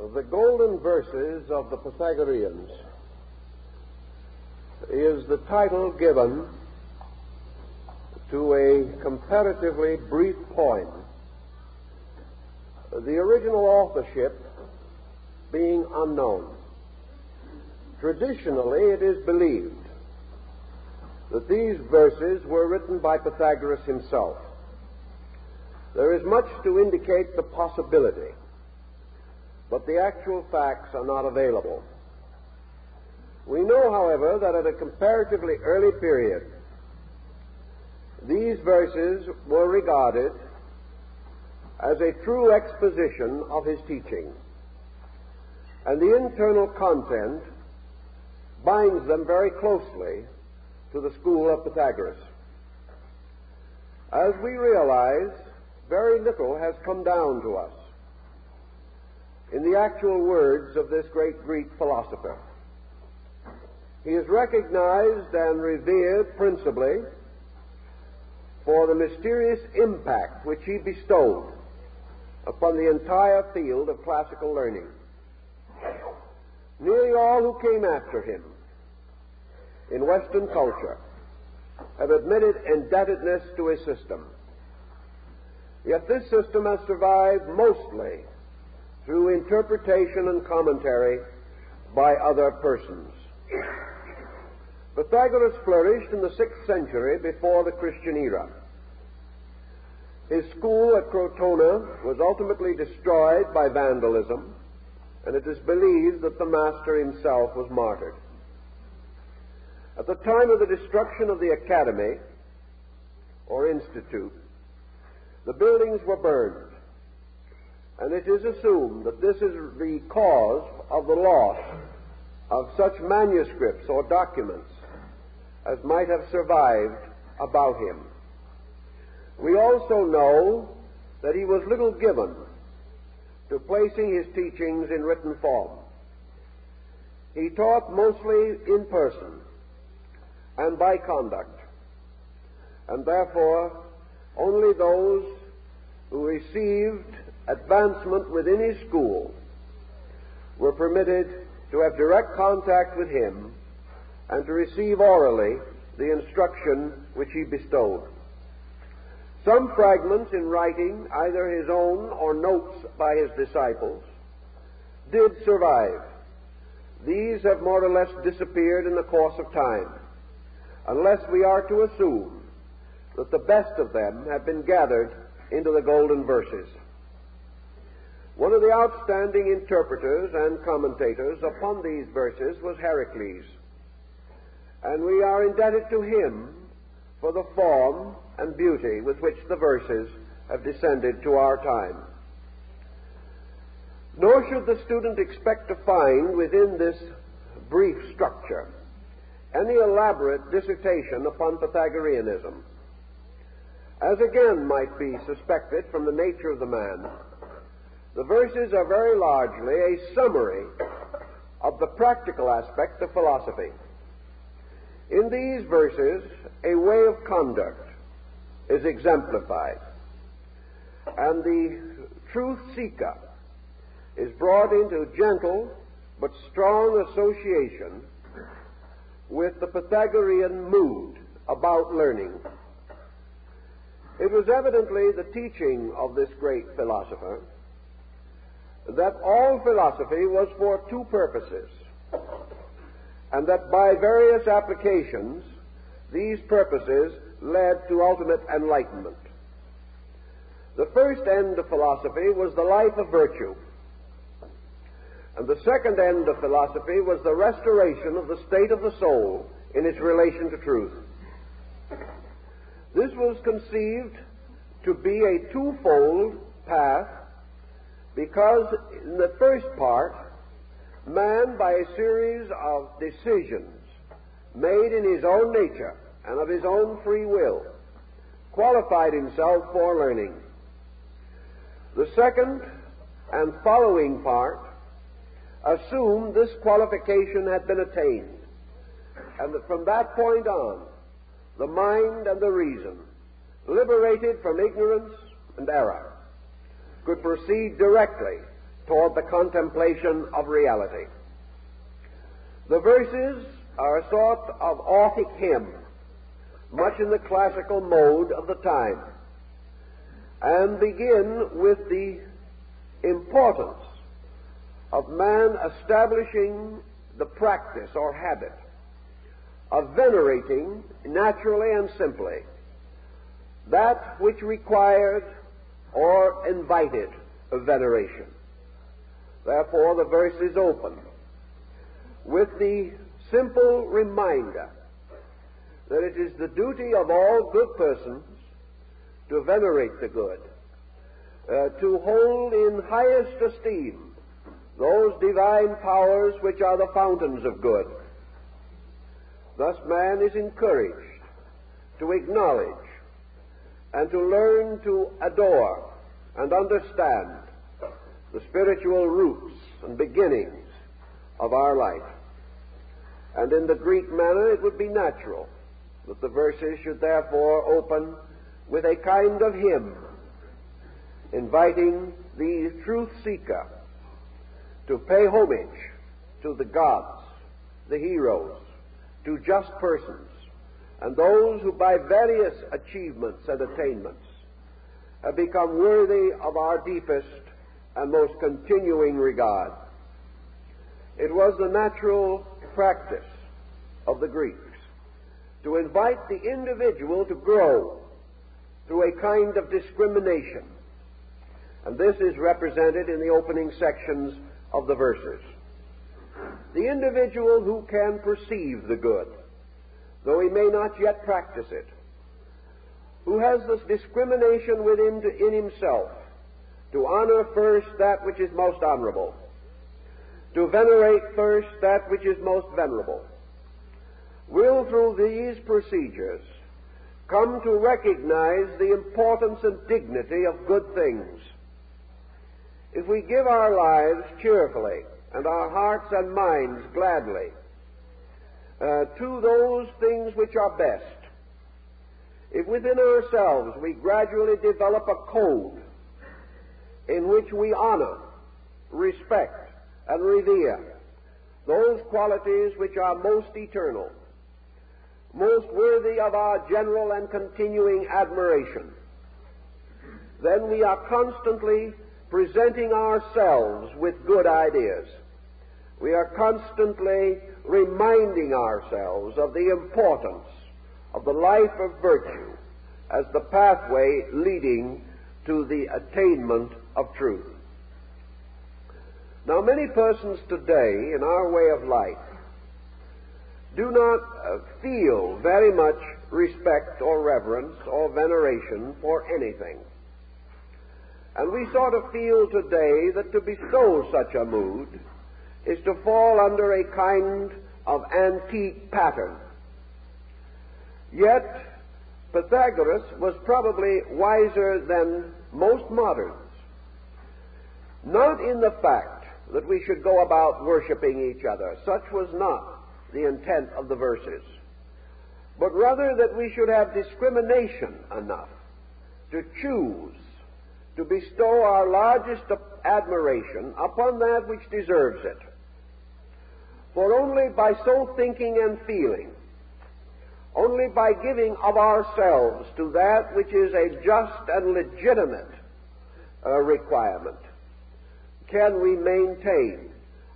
The Golden Verses of the Pythagoreans is the title given to a comparatively brief poem. The original authorship being unknown. Traditionally, it is believed that these verses were written by Pythagoras himself. There is much to indicate the possibility but the actual facts are not available. We know, however, that at a comparatively early period, these verses were regarded as a true exposition of his teaching, and the internal content binds them very closely to the school of Pythagoras. As we realize, very little has come down to us in the actual words of this great Greek philosopher. He is recognized and revered principally for the mysterious impact which he bestowed upon the entire field of classical learning. Nearly all who came after him in Western culture have admitted indebtedness to his system. Yet this system has survived mostly through interpretation and commentary by other persons. Pythagoras flourished in the 6th century before the Christian era. His school at Crotona was ultimately destroyed by vandalism, and it is believed that the master himself was martyred. At the time of the destruction of the academy, or institute, the buildings were burned and it is assumed that this is the cause of the loss of such manuscripts or documents as might have survived about him. We also know that he was little given to placing his teachings in written form. He taught mostly in person and by conduct, and therefore only those who received advancement within his school were permitted to have direct contact with him and to receive orally the instruction which he bestowed. Some fragments in writing, either his own or notes by his disciples, did survive. These have more or less disappeared in the course of time, unless we are to assume that the best of them have been gathered into the golden verses. One of the outstanding interpreters and commentators upon these verses was Hierocles, and we are indebted to him for the form and beauty with which the verses have descended to our time. Nor should the student expect to find within this brief structure any elaborate dissertation upon Pythagoreanism, as again might be suspected from the nature of the man the verses are very largely a summary of the practical aspect of philosophy. In these verses, a way of conduct is exemplified, and the truth seeker is brought into gentle but strong association with the Pythagorean mood about learning. It was evidently the teaching of this great philosopher that all philosophy was for two purposes, and that by various applications these purposes led to ultimate enlightenment. The first end of philosophy was the life of virtue, and the second end of philosophy was the restoration of the state of the soul in its relation to truth. This was conceived to be a twofold path because in the first part, man, by a series of decisions made in his own nature and of his own free will, qualified himself for learning. The second and following part assumed this qualification had been attained, and that from that point on, the mind and the reason, liberated from ignorance and error, could proceed directly toward the contemplation of reality. The verses are a sort of Orphic hymn, much in the classical mode of the time, and begin with the importance of man establishing the practice or habit of venerating naturally and simply that which required or invited veneration. Therefore, the verse is open with the simple reminder that it is the duty of all good persons to venerate the good, uh, to hold in highest esteem those divine powers which are the fountains of good. Thus, man is encouraged to acknowledge and to learn to adore and understand the spiritual roots and beginnings of our life. And in the Greek manner, it would be natural that the verses should therefore open with a kind of hymn, inviting the truth seeker to pay homage to the gods, the heroes, to just persons, and those who by various achievements and attainments have become worthy of our deepest and most continuing regard. It was the natural practice of the Greeks to invite the individual to grow through a kind of discrimination. And this is represented in the opening sections of the verses. The individual who can perceive the good, though he may not yet practice it, who has this discrimination within in himself to honor first that which is most honorable, to venerate first that which is most venerable, will through these procedures come to recognize the importance and dignity of good things. If we give our lives cheerfully and our hearts and minds gladly uh, to those things which are best, if within ourselves we gradually develop a code in which we honor, respect, and revere those qualities which are most eternal, most worthy of our general and continuing admiration, then we are constantly presenting ourselves with good ideas. We are constantly reminding ourselves of the importance of the life of virtue as the pathway leading to the attainment of truth. Now, many persons today in our way of life do not uh, feel very much respect or reverence or veneration for anything. And we sort of feel today that to bestow such a mood is to fall under a kind of antique pattern. Yet, Pythagoras was probably wiser than most moderns. Not in the fact that we should go about worshiping each other. Such was not the intent of the verses. But rather that we should have discrimination enough to choose to bestow our largest admiration upon that which deserves it. For only by so thinking and feeling, only by giving of ourselves to that which is a just and legitimate uh, requirement, can we maintain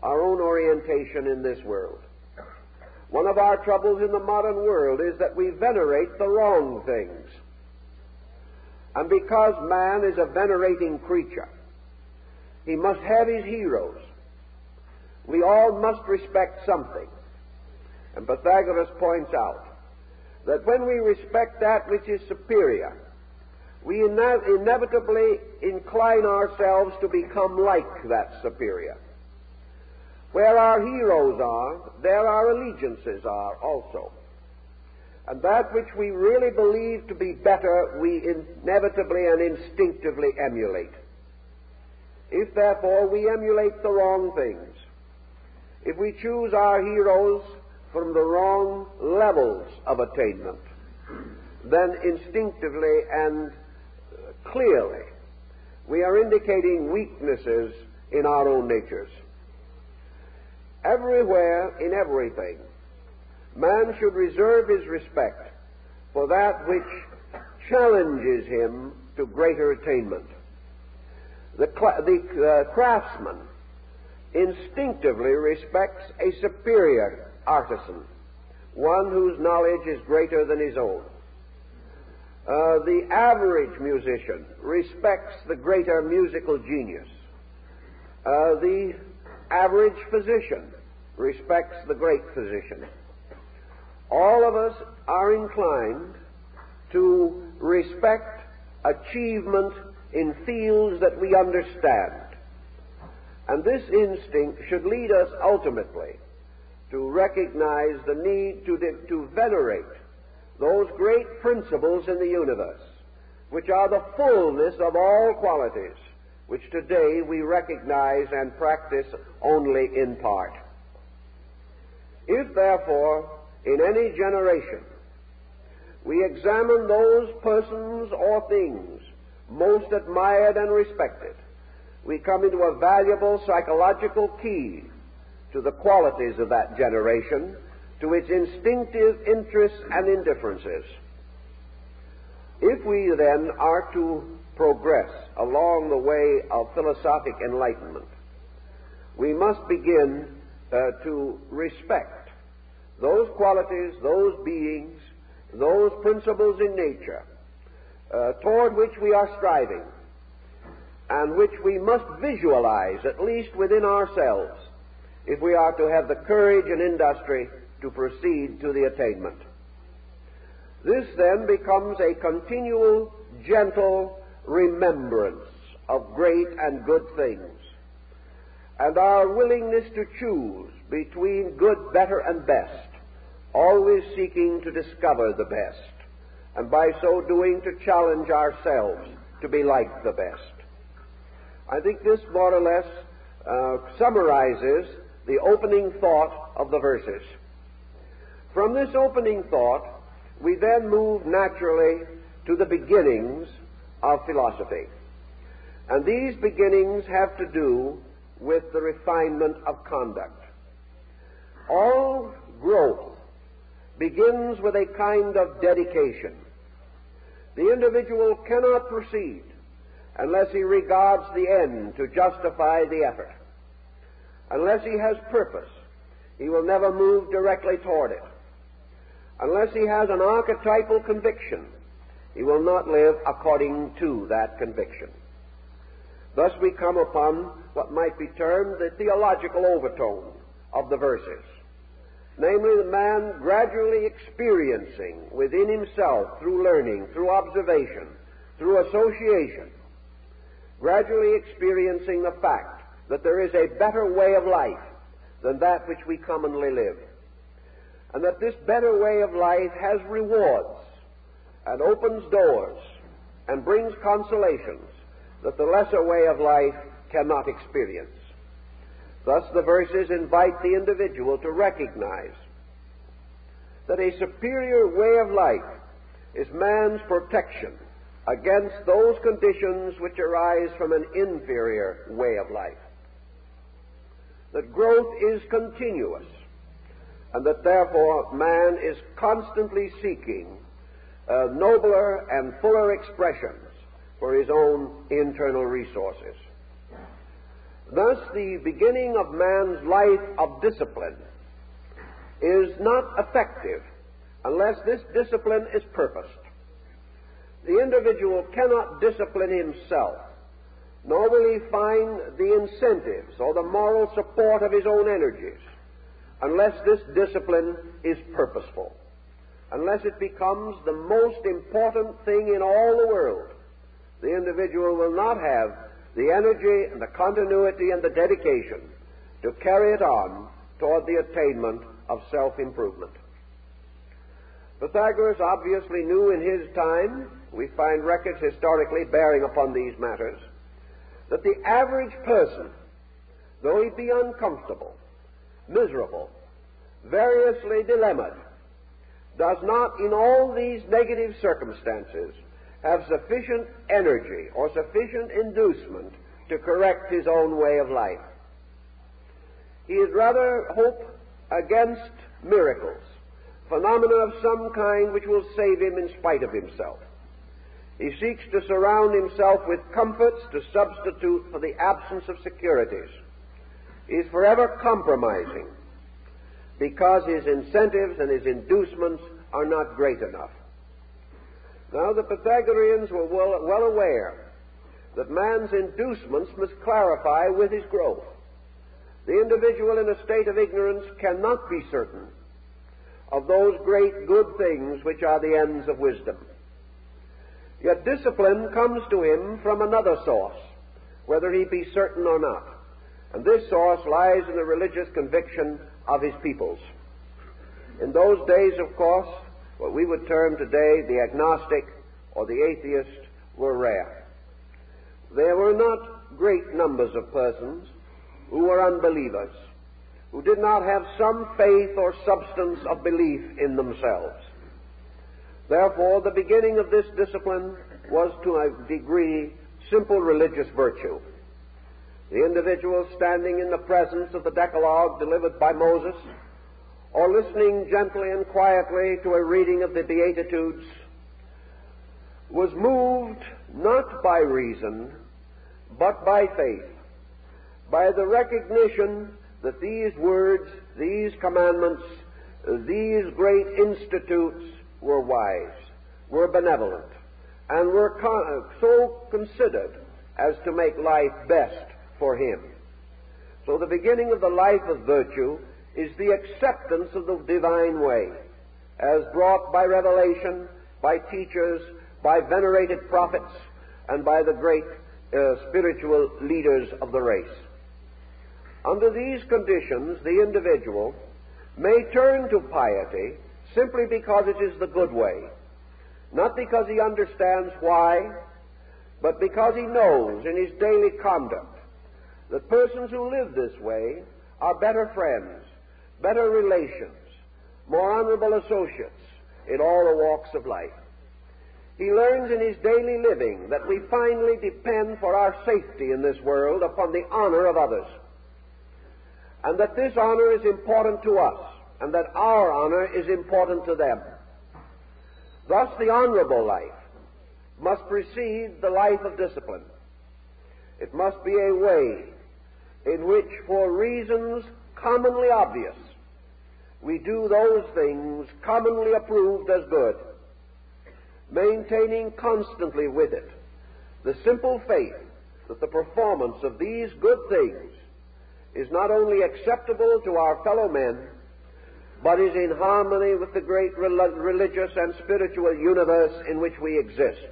our own orientation in this world. One of our troubles in the modern world is that we venerate the wrong things. And because man is a venerating creature, he must have his heroes. We all must respect something. And Pythagoras points out that when we respect that which is superior, we ine- inevitably incline ourselves to become like that superior. Where our heroes are, there our allegiances are also. And that which we really believe to be better, we inevitably and instinctively emulate. If therefore we emulate the wrong things, if we choose our heroes from the wrong levels of attainment, then instinctively and clearly we are indicating weaknesses in our own natures. Everywhere, in everything, man should reserve his respect for that which challenges him to greater attainment. The, the uh, craftsman instinctively respects a superior artisan, one whose knowledge is greater than his own. Uh, the average musician respects the greater musical genius. Uh, the average physician respects the great physician. All of us are inclined to respect achievement in fields that we understand. And this instinct should lead us ultimately to recognize the need to, to venerate those great principles in the universe, which are the fullness of all qualities, which today we recognize and practice only in part. If, therefore, in any generation we examine those persons or things most admired and respected, we come into a valuable psychological key to the qualities of that generation, to its instinctive interests and indifferences. If we then are to progress along the way of philosophic enlightenment, we must begin uh, to respect those qualities, those beings, those principles in nature uh, toward which we are striving and which we must visualize, at least within ourselves, if we are to have the courage and industry to proceed to the attainment. This then becomes a continual, gentle remembrance of great and good things, and our willingness to choose between good, better, and best, always seeking to discover the best, and by so doing to challenge ourselves to be like the best. I think this more or less uh, summarizes the opening thought of the verses. From this opening thought, we then move naturally to the beginnings of philosophy. And these beginnings have to do with the refinement of conduct. All growth begins with a kind of dedication. The individual cannot proceed unless he regards the end to justify the effort. Unless he has purpose, he will never move directly toward it. Unless he has an archetypal conviction, he will not live according to that conviction. Thus we come upon what might be termed the theological overtone of the verses. Namely, the man gradually experiencing within himself, through learning, through observation, through association, gradually experiencing the fact that there is a better way of life than that which we commonly live, and that this better way of life has rewards and opens doors and brings consolations that the lesser way of life cannot experience. Thus, the verses invite the individual to recognize that a superior way of life is man's protection against those conditions which arise from an inferior way of life. That growth is continuous, and that therefore man is constantly seeking uh, nobler and fuller expressions for his own internal resources. Thus, the beginning of man's life of discipline is not effective unless this discipline is purposed. The individual cannot discipline himself, nor will he find the incentives or the moral support of his own energies unless this discipline is purposeful, unless it becomes the most important thing in all the world. The individual will not have the energy and the continuity and the dedication to carry it on toward the attainment of self improvement. Pythagoras obviously knew in his time we find records historically bearing upon these matters, that the average person, though he be uncomfortable, miserable, variously dilemmaed, does not, in all these negative circumstances, have sufficient energy or sufficient inducement to correct his own way of life. He is rather hope against miracles, phenomena of some kind which will save him in spite of himself. He seeks to surround himself with comforts to substitute for the absence of securities. He is forever compromising because his incentives and his inducements are not great enough. Now, the Pythagoreans were well, well aware that man's inducements must clarify with his growth. The individual in a state of ignorance cannot be certain of those great good things which are the ends of wisdom. Yet discipline comes to him from another source, whether he be certain or not. And this source lies in the religious conviction of his peoples. In those days, of course, what we would term today the agnostic or the atheist were rare. There were not great numbers of persons who were unbelievers, who did not have some faith or substance of belief in themselves. Therefore, the beginning of this discipline was to a degree simple religious virtue. The individual standing in the presence of the Decalogue delivered by Moses, or listening gently and quietly to a reading of the Beatitudes, was moved not by reason, but by faith, by the recognition that these words, these commandments, these great institutes were wise, were benevolent, and were con- so considered as to make life best for him. So the beginning of the life of virtue is the acceptance of the divine way, as brought by revelation, by teachers, by venerated prophets, and by the great uh, spiritual leaders of the race. Under these conditions, the individual may turn to piety simply because it is the good way. Not because he understands why, but because he knows in his daily conduct that persons who live this way are better friends, better relations, more honorable associates in all the walks of life. He learns in his daily living that we finally depend for our safety in this world upon the honor of others, and that this honor is important to us and that our honor is important to them. Thus, the honorable life must precede the life of discipline. It must be a way in which, for reasons commonly obvious, we do those things commonly approved as good, maintaining constantly with it the simple faith that the performance of these good things is not only acceptable to our fellow men, but is in harmony with the great religious and spiritual universe in which we exist.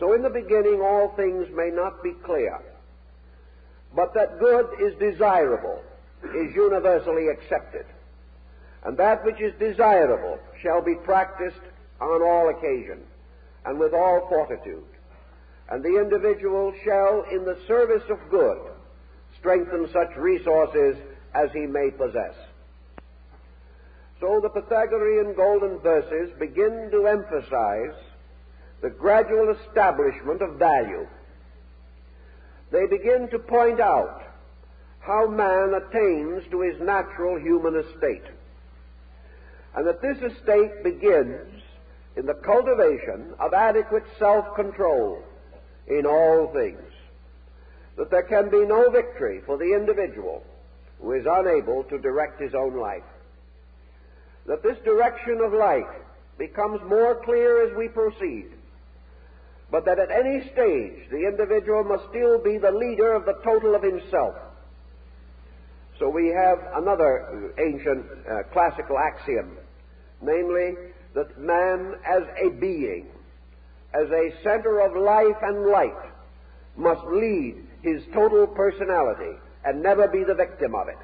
So in the beginning all things may not be clear, but that good is desirable is universally accepted, and that which is desirable shall be practiced on all occasions and with all fortitude, and the individual shall, in the service of good, strengthen such resources as he may possess. So the Pythagorean golden verses begin to emphasize the gradual establishment of value. They begin to point out how man attains to his natural human estate. And that this estate begins in the cultivation of adequate self-control in all things. That there can be no victory for the individual who is unable to direct his own life that this direction of life becomes more clear as we proceed, but that at any stage the individual must still be the leader of the total of himself. So we have another ancient uh, classical axiom, namely that man as a being, as a center of life and light, must lead his total personality and never be the victim of it.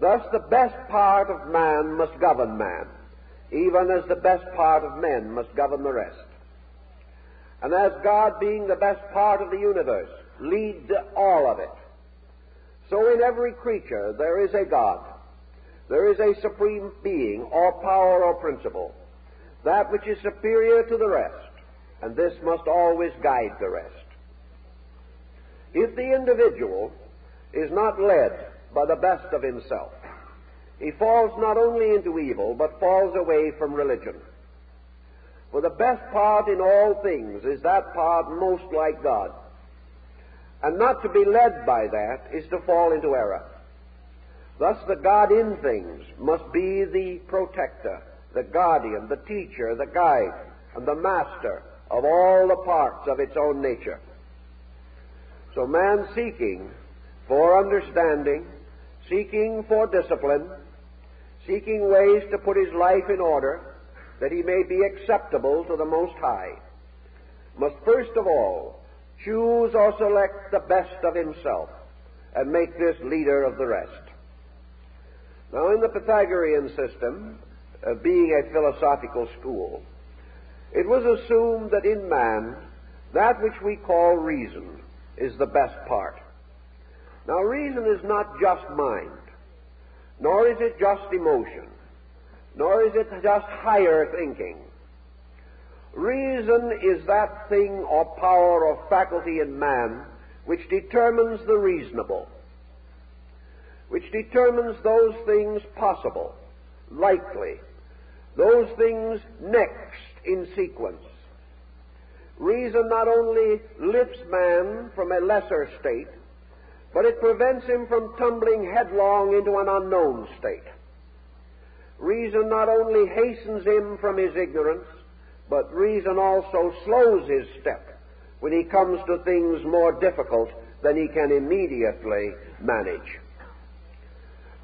Thus, the best part of man must govern man, even as the best part of men must govern the rest. And as God, being the best part of the universe, leads all of it, so in every creature there is a God. There is a supreme being, or power, or principle, that which is superior to the rest, and this must always guide the rest. if the individual is not led by the best of himself, he falls not only into evil, but falls away from religion. For the best part in all things is that part most like God. And not to be led by that is to fall into error. Thus, the God in things must be the protector, the guardian, the teacher, the guide, and the master of all the parts of its own nature. So, man seeking for understanding, seeking for discipline, seeking ways to put his life in order that he may be acceptable to the Most High, must first of all choose or select the best of himself and make this leader of the rest. Now, in the Pythagorean system, uh, being a philosophical school, it was assumed that in man, that which we call reason is the best part. Now, reason is not just mind, nor is it just emotion, nor is it just higher thinking. Reason is that thing or power or faculty in man which determines the reasonable which determines those things possible, likely, those things next in sequence. Reason not only lifts man from a lesser state, but it prevents him from tumbling headlong into an unknown state. Reason not only hastens him from his ignorance, but reason also slows his step when he comes to things more difficult than he can immediately manage.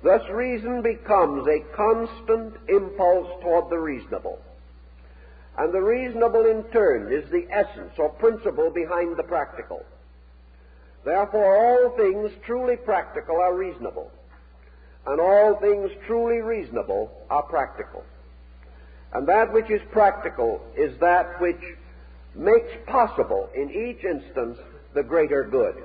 Thus, reason becomes a constant impulse toward the reasonable. And the reasonable, in turn, is the essence or principle behind the practical. Therefore, all things truly practical are reasonable, and all things truly reasonable are practical. And that which is practical is that which makes possible in each instance the greater good.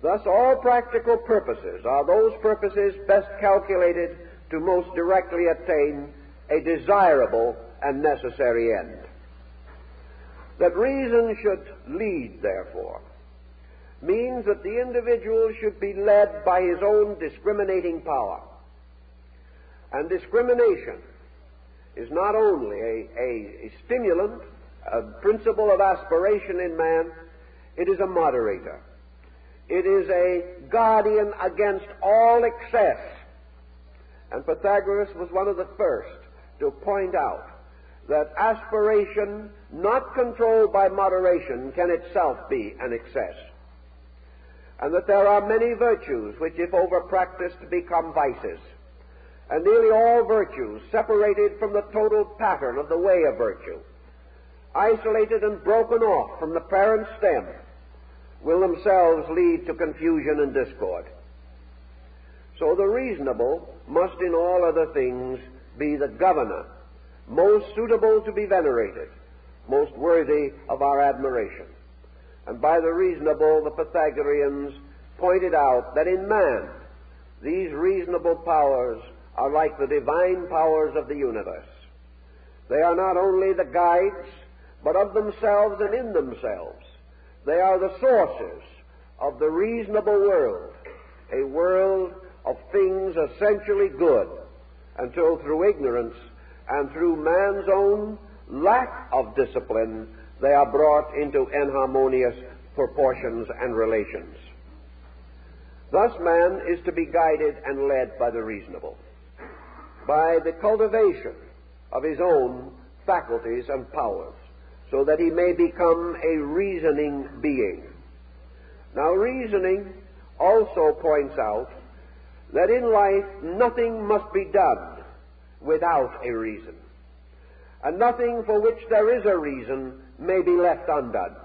Thus, all practical purposes are those purposes best calculated to most directly attain a desirable and necessary end. That reason should lead, therefore, means that the individual should be led by his own discriminating power. And discrimination is not only a, a, a stimulant, a principle of aspiration in man, it is a moderator. It is a guardian against all excess. And Pythagoras was one of the first to point out that aspiration not controlled by moderation can itself be an excess. And that there are many virtues which, if over-practiced, become vices. And nearly all virtues separated from the total pattern of the way of virtue, isolated and broken off from the parent stem, will themselves lead to confusion and discord. So the reasonable must in all other things be the governor, most suitable to be venerated, most worthy of our admiration. And by the reasonable, the Pythagoreans pointed out that in man, these reasonable powers are like the divine powers of the universe. They are not only the guides, but of themselves and in themselves. They are the sources of the reasonable world, a world of things essentially good, until through ignorance and through man's own lack of discipline, they are brought into inharmonious proportions and relations. Thus, man is to be guided and led by the reasonable, by the cultivation of his own faculties and powers so that he may become a reasoning being. Now, reasoning also points out that in life nothing must be done without a reason, and nothing for which there is a reason may be left undone.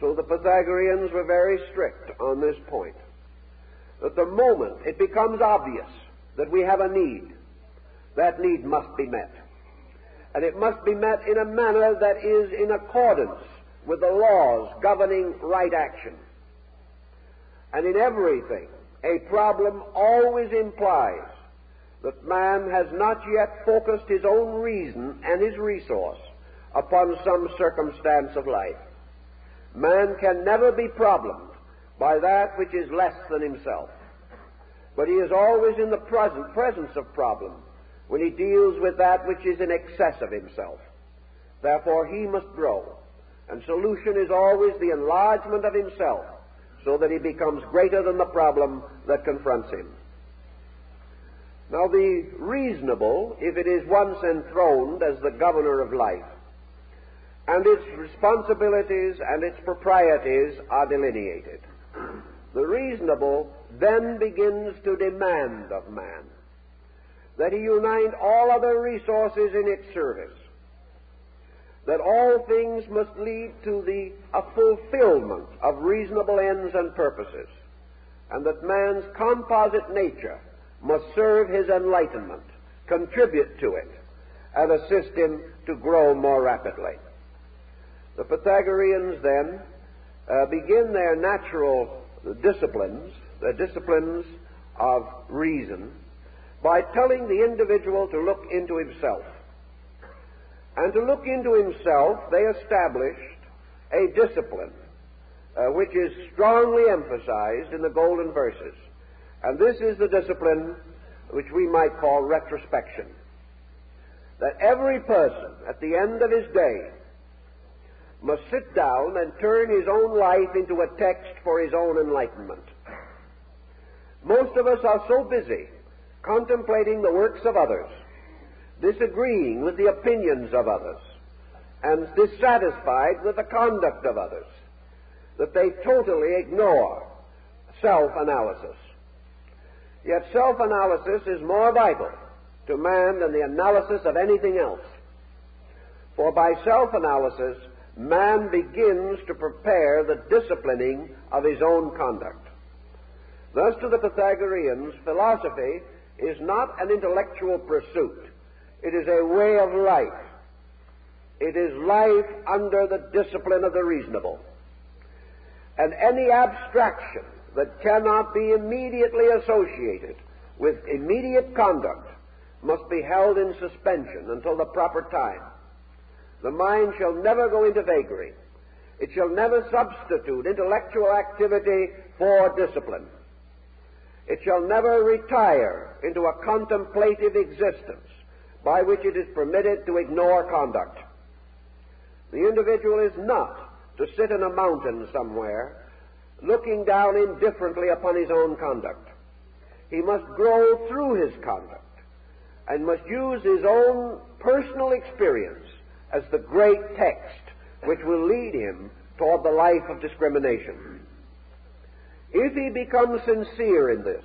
So the Pythagoreans were very strict on this point. That the moment it becomes obvious that we have a need, that need must be met and it must be met in a manner that is in accordance with the laws governing right action. And in everything, a problem always implies that man has not yet focused his own reason and his resource upon some circumstance of life. Man can never be problemed by that which is less than himself. But he is always in the present, presence of problem when he deals with that which is in excess of himself. Therefore, he must grow. And solution is always the enlargement of himself so that he becomes greater than the problem that confronts him. Now, the reasonable, if it is once enthroned as the governor of life, and its responsibilities and its proprieties are delineated, the reasonable then begins to demand of man that he unite all other resources in its service, that all things must lead to the a fulfillment of reasonable ends and purposes, and that man's composite nature must serve his enlightenment, contribute to it, and assist him to grow more rapidly. The Pythagoreans then uh, begin their natural disciplines, the disciplines of reason, by telling the individual to look into himself. And to look into himself, they established a discipline uh, which is strongly emphasized in the golden verses. And this is the discipline which we might call retrospection. That every person at the end of his day must sit down and turn his own life into a text for his own enlightenment. Most of us are so busy contemplating the works of others, disagreeing with the opinions of others, and dissatisfied with the conduct of others, that they totally ignore self analysis. Yet self analysis is more vital to man than the analysis of anything else. For by self analysis, man begins to prepare the disciplining of his own conduct. Thus, to the Pythagoreans, philosophy is not an intellectual pursuit. It is a way of life. It is life under the discipline of the reasonable. And any abstraction that cannot be immediately associated with immediate conduct must be held in suspension until the proper time. The mind shall never go into vagary. It shall never substitute intellectual activity for discipline. It shall never retire into a contemplative existence by which it is permitted to ignore conduct. The individual is not to sit in a mountain somewhere looking down indifferently upon his own conduct. He must grow through his conduct and must use his own personal experience as the great text which will lead him toward the life of discrimination. If he becomes sincere in this,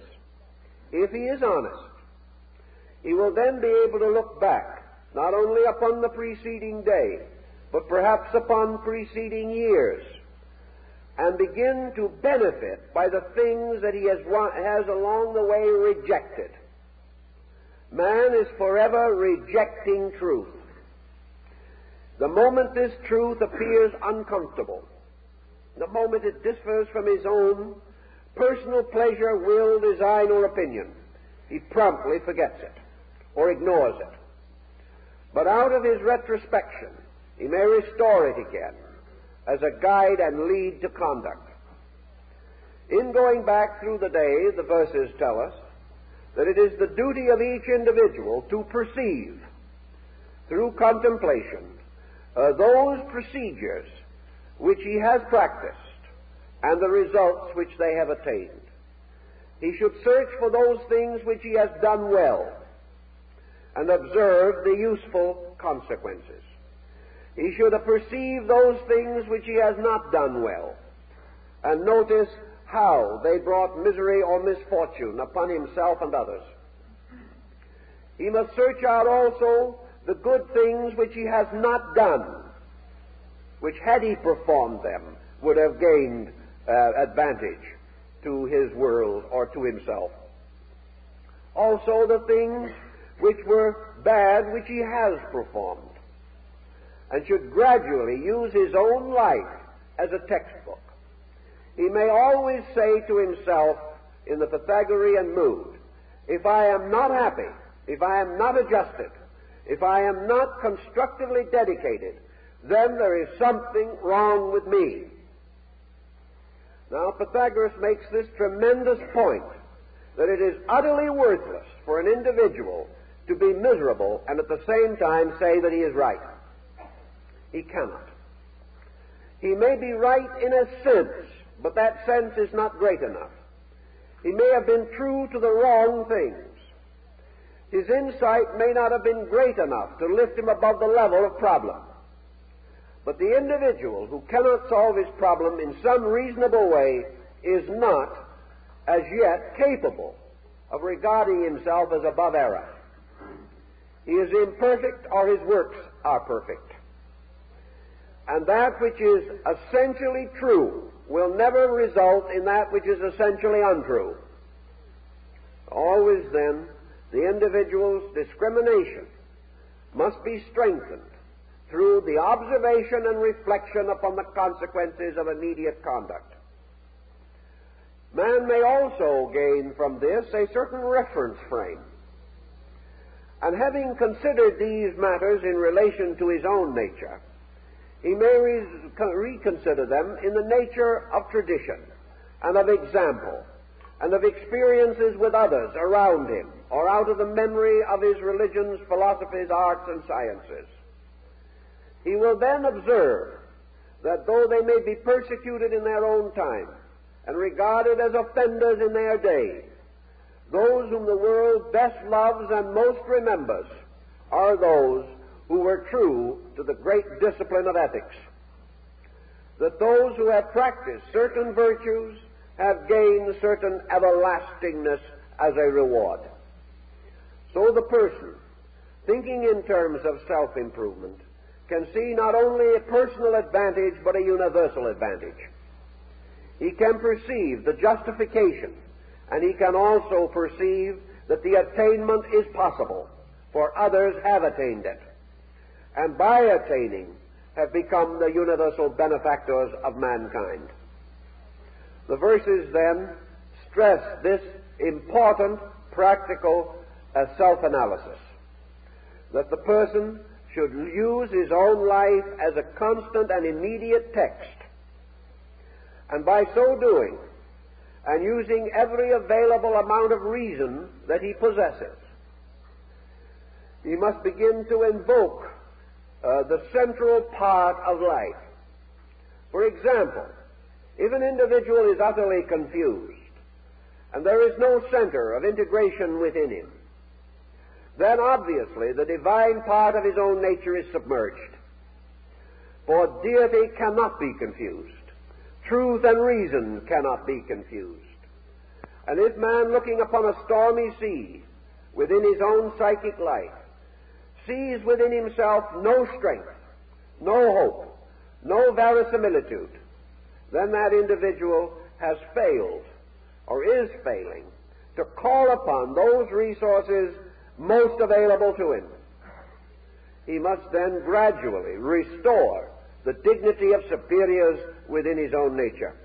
if he is honest, he will then be able to look back not only upon the preceding day, but perhaps upon preceding years, and begin to benefit by the things that he has, has along the way rejected. Man is forever rejecting truth. The moment this truth appears uncomfortable, the moment it differs from his own personal pleasure, will, design, or opinion, he promptly forgets it or ignores it. But out of his retrospection, he may restore it again as a guide and lead to conduct. In going back through the day, the verses tell us that it is the duty of each individual to perceive through contemplation uh, those procedures which he has practiced and the results which they have attained. He should search for those things which he has done well and observe the useful consequences. He should perceive those things which he has not done well and notice how they brought misery or misfortune upon himself and others. He must search out also the good things which he has not done, which had he performed them would have gained uh, advantage to his world or to himself. Also the things which were bad which he has performed, and should gradually use his own life as a textbook. He may always say to himself in the Pythagorean mood, if I am not happy, if I am not adjusted, if I am not constructively dedicated, then there is something wrong with me. Now, Pythagoras makes this tremendous point that it is utterly worthless for an individual to be miserable and at the same time say that he is right. He cannot. He may be right in a sense, but that sense is not great enough. He may have been true to the wrong things. His insight may not have been great enough to lift him above the level of problem. But the individual who cannot solve his problem in some reasonable way is not, as yet, capable of regarding himself as above error. He is imperfect or his works are perfect. And that which is essentially true will never result in that which is essentially untrue. Always then, the individual's discrimination must be strengthened through the observation and reflection upon the consequences of immediate conduct. Man may also gain from this a certain reference frame. And having considered these matters in relation to his own nature, he may re- reconsider them in the nature of tradition and of example and of experiences with others around him or out of the memory of his religions, philosophies, arts, and sciences. He will then observe that though they may be persecuted in their own time and regarded as offenders in their day, those whom the world best loves and most remembers are those who were true to the great discipline of ethics. That those who have practiced certain virtues have gained certain everlastingness as a reward. So the person, thinking in terms of self improvement, can see not only a personal advantage but a universal advantage. He can perceive the justification, and he can also perceive that the attainment is possible, for others have attained it, and by attaining have become the universal benefactors of mankind. The verses then stress this important practical uh, self analysis that the person should use his own life as a constant and immediate text. And by so doing, and using every available amount of reason that he possesses, he must begin to invoke uh, the central part of life. For example, if an individual is utterly confused, and there is no center of integration within him, then obviously the divine part of his own nature is submerged. For deity cannot be confused. Truth and reason cannot be confused. And if man, looking upon a stormy sea within his own psychic life, sees within himself no strength, no hope, no verisimilitude, then that individual has failed or is failing to call upon those resources most available to him. He must then gradually restore the dignity of superiors within his own nature.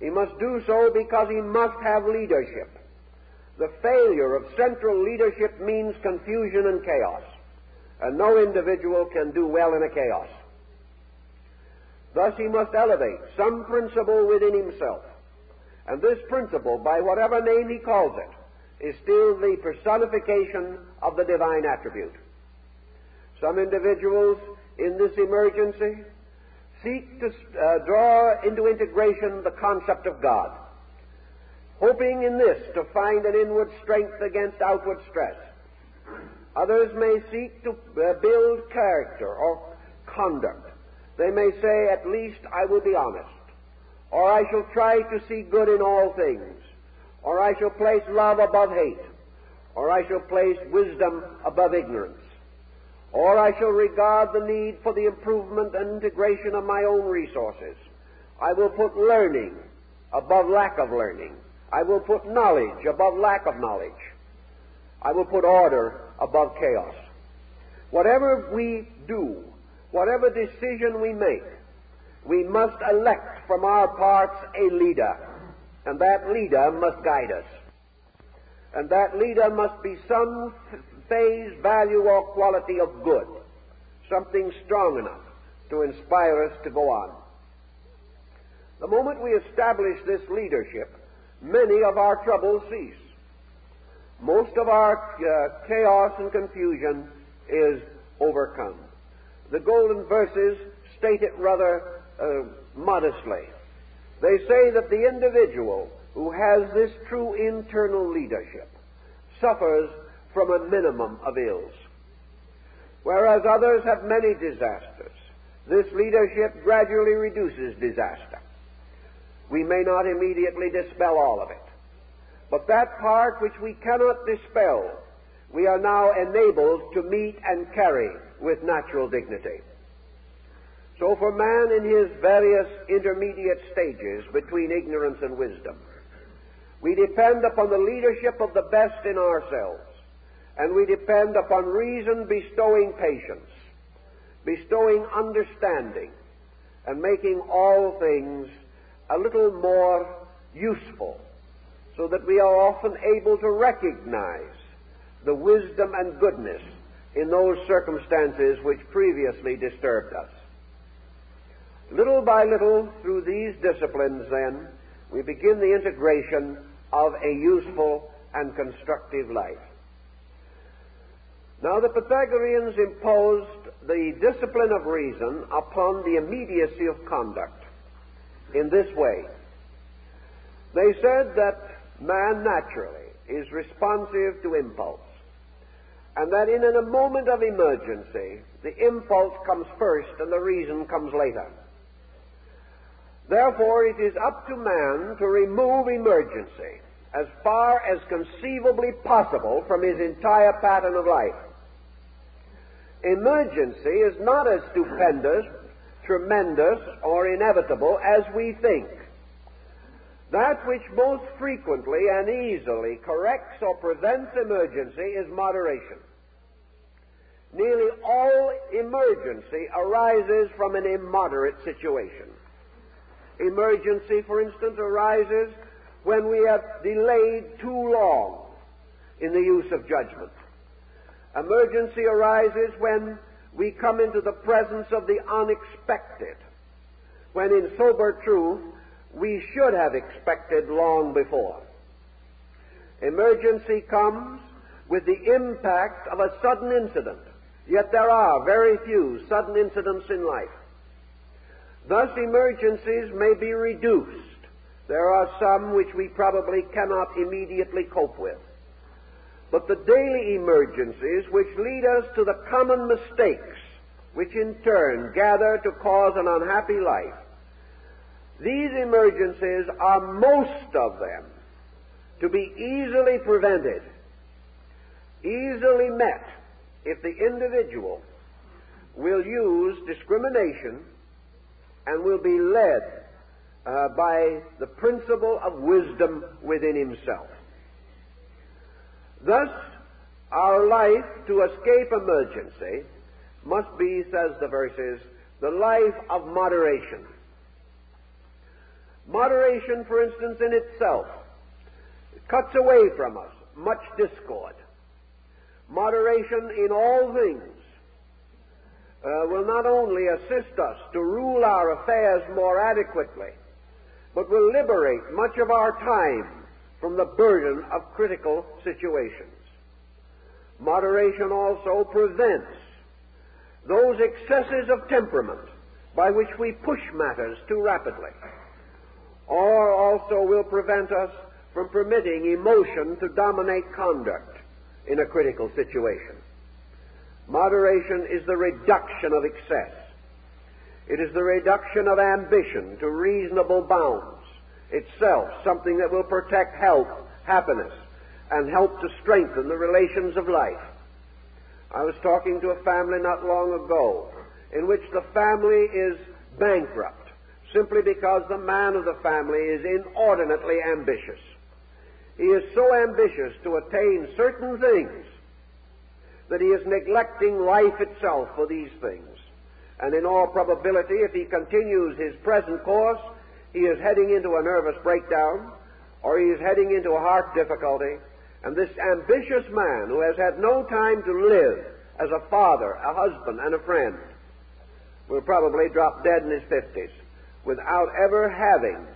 He must do so because he must have leadership. The failure of central leadership means confusion and chaos, and no individual can do well in a chaos. Thus he must elevate some principle within himself, and this principle, by whatever name he calls it, is still the personification of the divine attribute. Some individuals in this emergency seek to uh, draw into integration the concept of God, hoping in this to find an inward strength against outward stress. Others may seek to uh, build character or conduct. They may say, at least I will be honest, or I shall try to see good in all things, or I shall place love above hate, or I shall place wisdom above ignorance, or I shall regard the need for the improvement and integration of my own resources. I will put learning above lack of learning. I will put knowledge above lack of knowledge. I will put order above chaos. Whatever we do, whatever decision we make, we must elect from our parts a leader and that leader must guide us. And that leader must be some phase, value, or quality of good, something strong enough to inspire us to go on. The moment we establish this leadership, many of our troubles cease. Most of our uh, chaos and confusion is overcome. The golden verses state it rather uh, modestly. They say that the individual who has this true internal leadership suffers from a minimum of ills. Whereas others have many disasters, this leadership gradually reduces disaster. We may not immediately dispel all of it, but that part which we cannot dispel, we are now enabled to meet and carry with natural dignity. So for man in his various intermediate stages between ignorance and wisdom, we depend upon the leadership of the best in ourselves, and we depend upon reason bestowing patience, bestowing understanding, and making all things a little more useful, so that we are often able to recognize the wisdom and goodness in those circumstances which previously disturbed us. Little by little, through these disciplines, then, we begin the integration of a useful and constructive life. Now, the Pythagoreans imposed the discipline of reason upon the immediacy of conduct in this way. They said that man naturally is responsive to impulse, and that in a moment of emergency, the impulse comes first and the reason comes later. Therefore, it is up to man to remove emergency as far as conceivably possible from his entire pattern of life. Emergency is not as stupendous, tremendous, or inevitable as we think. That which most frequently and easily corrects or prevents emergency is moderation. Nearly all emergency arises from an immoderate situation. Emergency, for instance, arises when we have delayed too long in the use of judgment. Emergency arises when we come into the presence of the unexpected, when in sober truth we should have expected long before. Emergency comes with the impact of a sudden incident, yet there are very few sudden incidents in life. Thus, emergencies may be reduced. There are some which we probably cannot immediately cope with. But the daily emergencies which lead us to the common mistakes, which in turn gather to cause an unhappy life, these emergencies are most of them to be easily prevented, easily met, if the individual will use discrimination and will be led uh, by the principle of wisdom within himself. Thus, our life to escape emergency must be, says the verses, the life of moderation. Moderation, for instance, in itself cuts away from us much discord. Moderation in all things uh, will not only assist us to rule our affairs more adequately, but will liberate much of our time from the burden of critical situations. Moderation also prevents those excesses of temperament by which we push matters too rapidly, or also will prevent us from permitting emotion to dominate conduct in a critical situation. Moderation is the reduction of excess. It is the reduction of ambition to reasonable bounds, itself something that will protect health, happiness, and help to strengthen the relations of life. I was talking to a family not long ago in which the family is bankrupt simply because the man of the family is inordinately ambitious. He is so ambitious to attain certain things that he is neglecting life itself for these things. And in all probability, if he continues his present course, he is heading into a nervous breakdown, or he is heading into a heart difficulty. And this ambitious man, who has had no time to live as a father, a husband, and a friend, will probably drop dead in his fifties, without ever having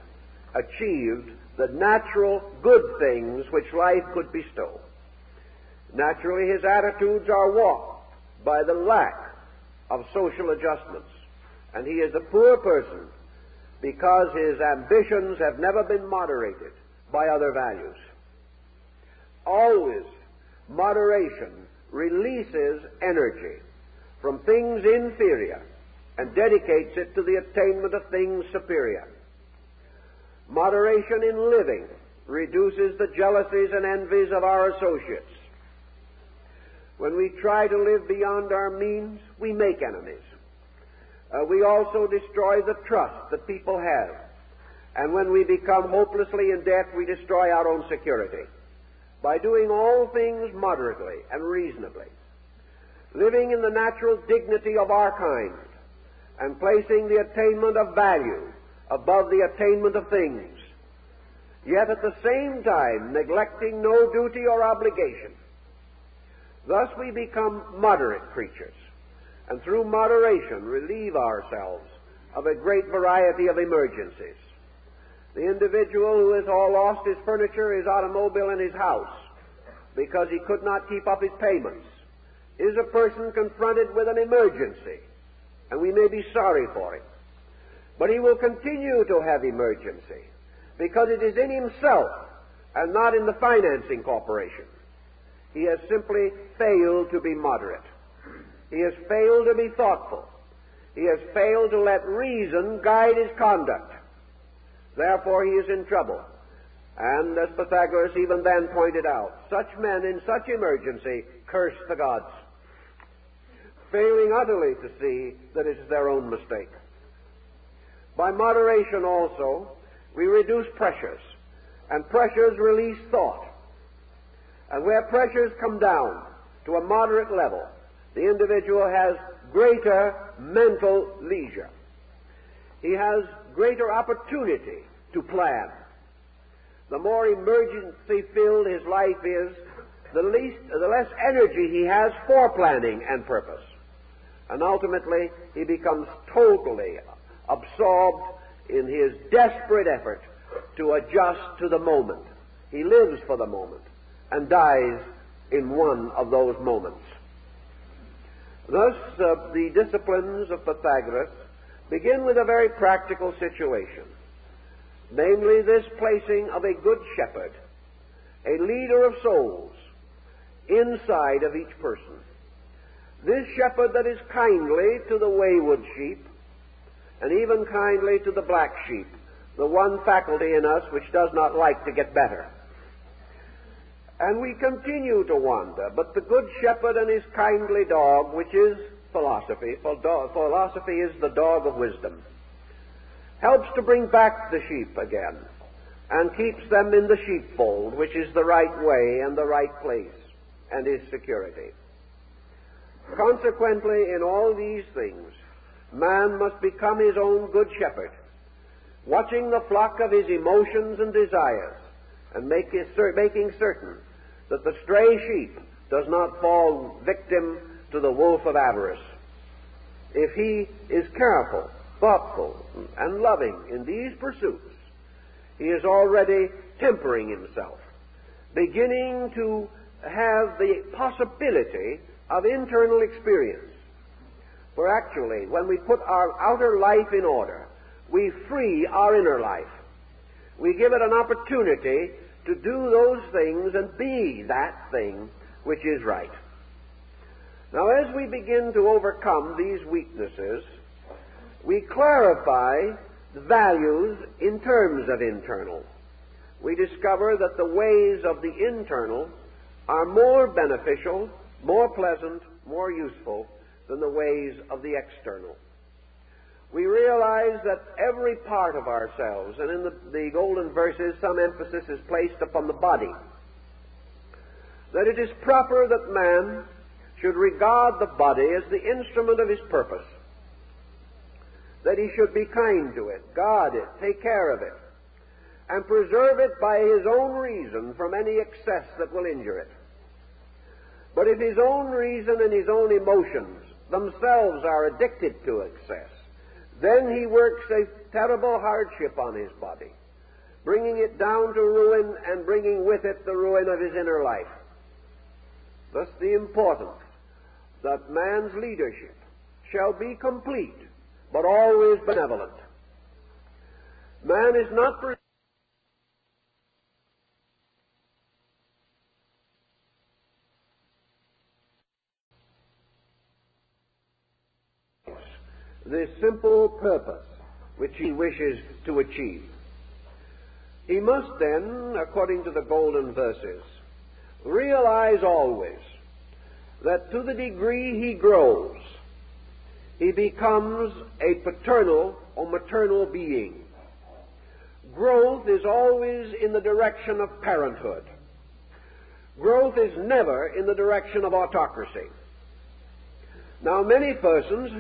achieved the natural good things which life could bestow. Naturally, his attitudes are warped by the lack of social adjustments, and he is a poor person because his ambitions have never been moderated by other values. Always, moderation releases energy from things inferior and dedicates it to the attainment of things superior. Moderation in living reduces the jealousies and envies of our associates. When we try to live beyond our means, we make enemies. Uh, we also destroy the trust that people have. And when we become hopelessly in debt, we destroy our own security. By doing all things moderately and reasonably, living in the natural dignity of our kind, and placing the attainment of value above the attainment of things, yet at the same time neglecting no duty or obligation. Thus we become moderate creatures, and through moderation relieve ourselves of a great variety of emergencies. The individual who has all lost his furniture, his automobile, and his house because he could not keep up his payments is a person confronted with an emergency, and we may be sorry for him. But he will continue to have emergency because it is in himself and not in the financing corporation. He has simply failed to be moderate. He has failed to be thoughtful. He has failed to let reason guide his conduct. Therefore, he is in trouble. And as Pythagoras even then pointed out, such men in such emergency curse the gods, failing utterly to see that it is their own mistake. By moderation also, we reduce pressures, and pressures release thought. And where pressures come down to a moderate level, the individual has greater mental leisure. He has greater opportunity to plan. The more emergency filled his life is, the least, the less energy he has for planning and purpose. And ultimately, he becomes totally absorbed in his desperate effort to adjust to the moment. He lives for the moment and dies in one of those moments. Thus, uh, the disciplines of Pythagoras begin with a very practical situation, namely this placing of a good shepherd, a leader of souls, inside of each person. This shepherd that is kindly to the wayward sheep, and even kindly to the black sheep, the one faculty in us which does not like to get better. And we continue to wander, but the good shepherd and his kindly dog, which is philosophy, philosophy is the dog of wisdom, helps to bring back the sheep again and keeps them in the sheepfold, which is the right way and the right place and is security. Consequently, in all these things, man must become his own good shepherd, watching the flock of his emotions and desires, and making certain that the stray sheep does not fall victim to the wolf of avarice. If he is careful, thoughtful, and loving in these pursuits, he is already tempering himself, beginning to have the possibility of internal experience. For actually, when we put our outer life in order, we free our inner life. We give it an opportunity to do those things and be that thing which is right. Now, as we begin to overcome these weaknesses, we clarify the values in terms of internal. We discover that the ways of the internal are more beneficial, more pleasant, more useful than the ways of the external. We realize that every part of ourselves, and in the, the golden verses, some emphasis is placed upon the body, that it is proper that man should regard the body as the instrument of his purpose, that he should be kind to it, guard it, take care of it, and preserve it by his own reason from any excess that will injure it. But if his own reason and his own emotions themselves are addicted to excess, then he works a terrible hardship on his body, bringing it down to ruin and bringing with it the ruin of his inner life. Thus, the importance that man's leadership shall be complete, but always benevolent. Man is not the simple purpose which he wishes to achieve. He must then, according to the golden verses, realize always that to the degree he grows, he becomes a paternal or maternal being. Growth is always in the direction of parenthood. Growth is never in the direction of autocracy. Now, many persons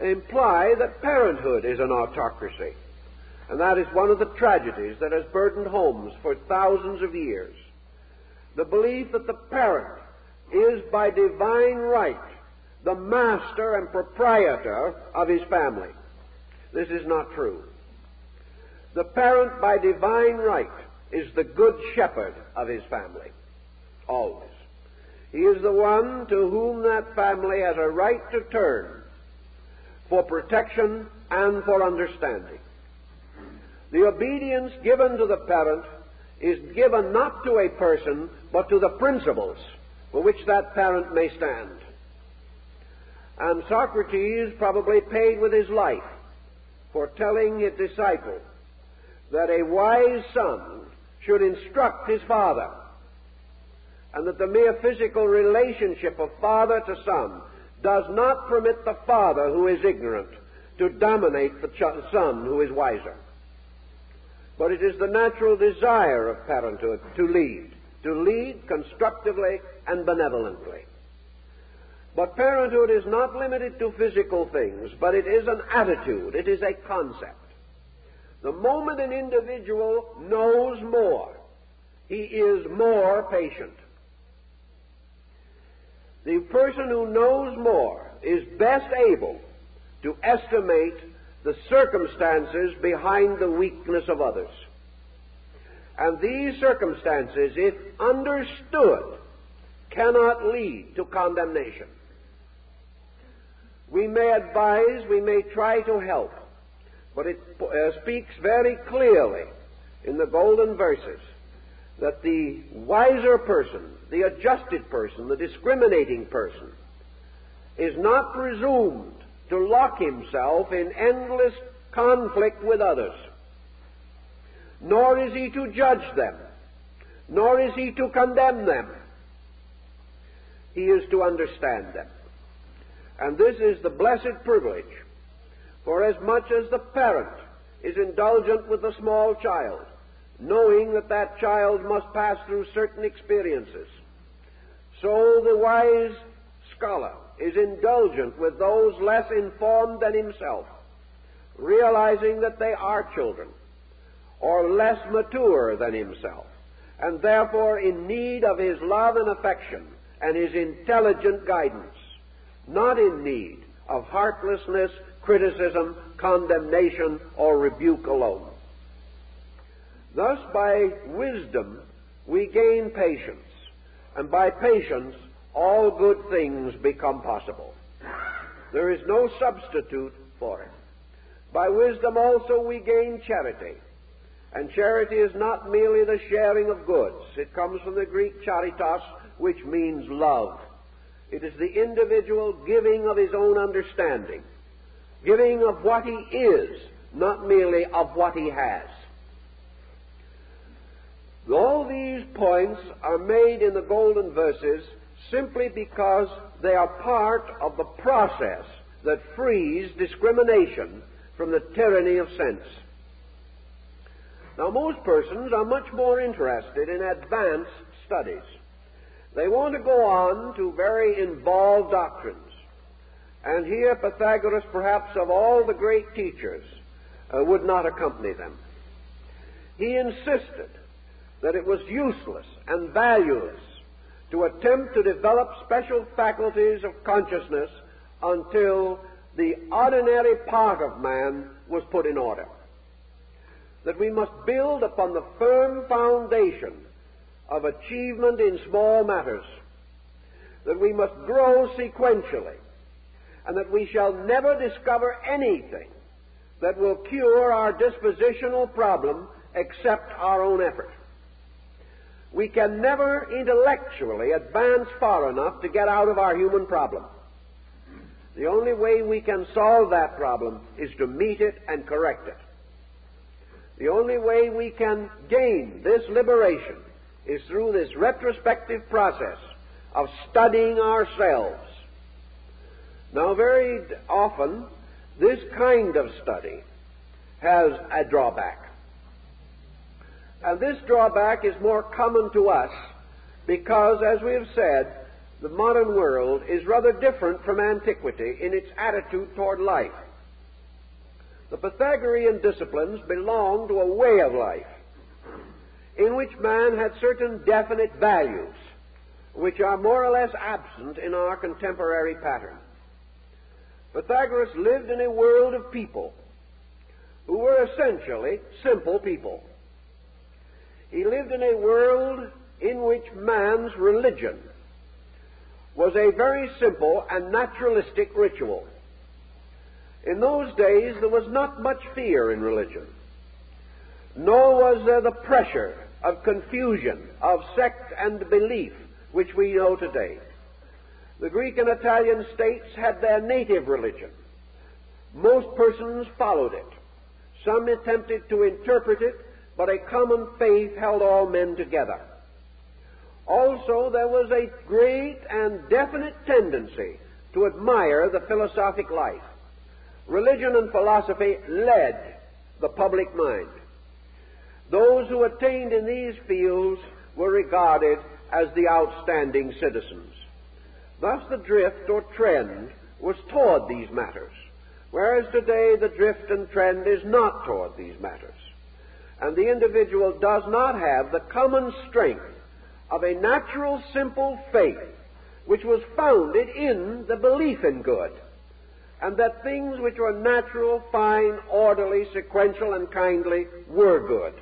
imply that parenthood is an autocracy. And that is one of the tragedies that has burdened homes for thousands of years. The belief that the parent is by divine right the master and proprietor of his family. This is not true. The parent by divine right is the good shepherd of his family. Always. He is the one to whom that family has a right to turn for protection and for understanding. The obedience given to the parent is given not to a person, but to the principles for which that parent may stand. And Socrates probably paid with his life for telling his disciple that a wise son should instruct his father, and that the mere physical relationship of father to son does not permit the father who is ignorant to dominate the ch- son who is wiser. But it is the natural desire of parenthood to lead, to lead constructively and benevolently. But parenthood is not limited to physical things, but it is an attitude, it is a concept. The moment an individual knows more, he is more patient. The person who knows more is best able to estimate the circumstances behind the weakness of others. And these circumstances, if understood, cannot lead to condemnation. We may advise, we may try to help, but it uh, speaks very clearly in the golden verses that the wiser person, the adjusted person, the discriminating person, is not presumed to lock himself in endless conflict with others, nor is he to judge them, nor is he to condemn them. He is to understand them. And this is the blessed privilege, for as much as the parent is indulgent with the small child, knowing that that child must pass through certain experiences. So the wise scholar is indulgent with those less informed than himself, realizing that they are children or less mature than himself, and therefore in need of his love and affection and his intelligent guidance, not in need of heartlessness, criticism, condemnation, or rebuke alone. Thus, by wisdom, we gain patience, and by patience, all good things become possible. There is no substitute for it. By wisdom also we gain charity. And charity is not merely the sharing of goods. It comes from the Greek charitas, which means love. It is the individual giving of his own understanding, giving of what he is, not merely of what he has. All these points are made in the golden verses simply because they are part of the process that frees discrimination from the tyranny of sense. Now, most persons are much more interested in advanced studies. They want to go on to very involved doctrines. And here, Pythagoras, perhaps of all the great teachers, uh, would not accompany them. He insisted that it was useless and valueless to attempt to develop special faculties of consciousness until the ordinary part of man was put in order. That we must build upon the firm foundation of achievement in small matters. That we must grow sequentially. And that we shall never discover anything that will cure our dispositional problem except our own effort. We can never intellectually advance far enough to get out of our human problem. The only way we can solve that problem is to meet it and correct it. The only way we can gain this liberation is through this retrospective process of studying ourselves. Now, very often, this kind of study has a drawback. And this drawback is more common to us because, as we have said, the modern world is rather different from antiquity in its attitude toward life. The Pythagorean disciplines belong to a way of life in which man had certain definite values which are more or less absent in our contemporary pattern. Pythagoras lived in a world of people who were essentially simple people. He lived in a world in which man's religion was a very simple and naturalistic ritual. In those days, there was not much fear in religion, nor was there the pressure of confusion, of sect and belief, which we know today. The Greek and Italian states had their native religion. Most persons followed it. Some attempted to interpret it, but a common faith held all men together. Also, there was a great and definite tendency to admire the philosophic life. Religion and philosophy led the public mind. Those who attained in these fields were regarded as the outstanding citizens. Thus, the drift or trend was toward these matters, whereas today the drift and trend is not toward these matters. And the individual does not have the common strength of a natural, simple faith which was founded in the belief in good, and that things which were natural, fine, orderly, sequential, and kindly were good.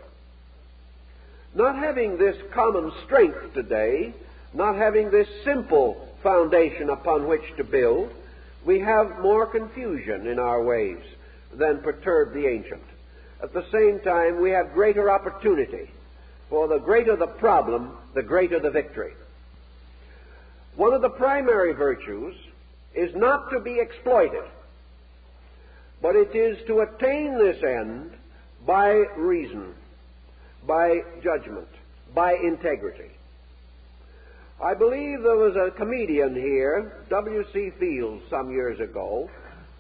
Not having this common strength today, not having this simple foundation upon which to build, we have more confusion in our ways than perturbed the ancient. At the same time, we have greater opportunity for the greater the problem, the greater the victory. One of the primary virtues is not to be exploited, but it is to attain this end by reason, by judgment, by integrity. I believe there was a comedian here, W.C. Fields, some years ago,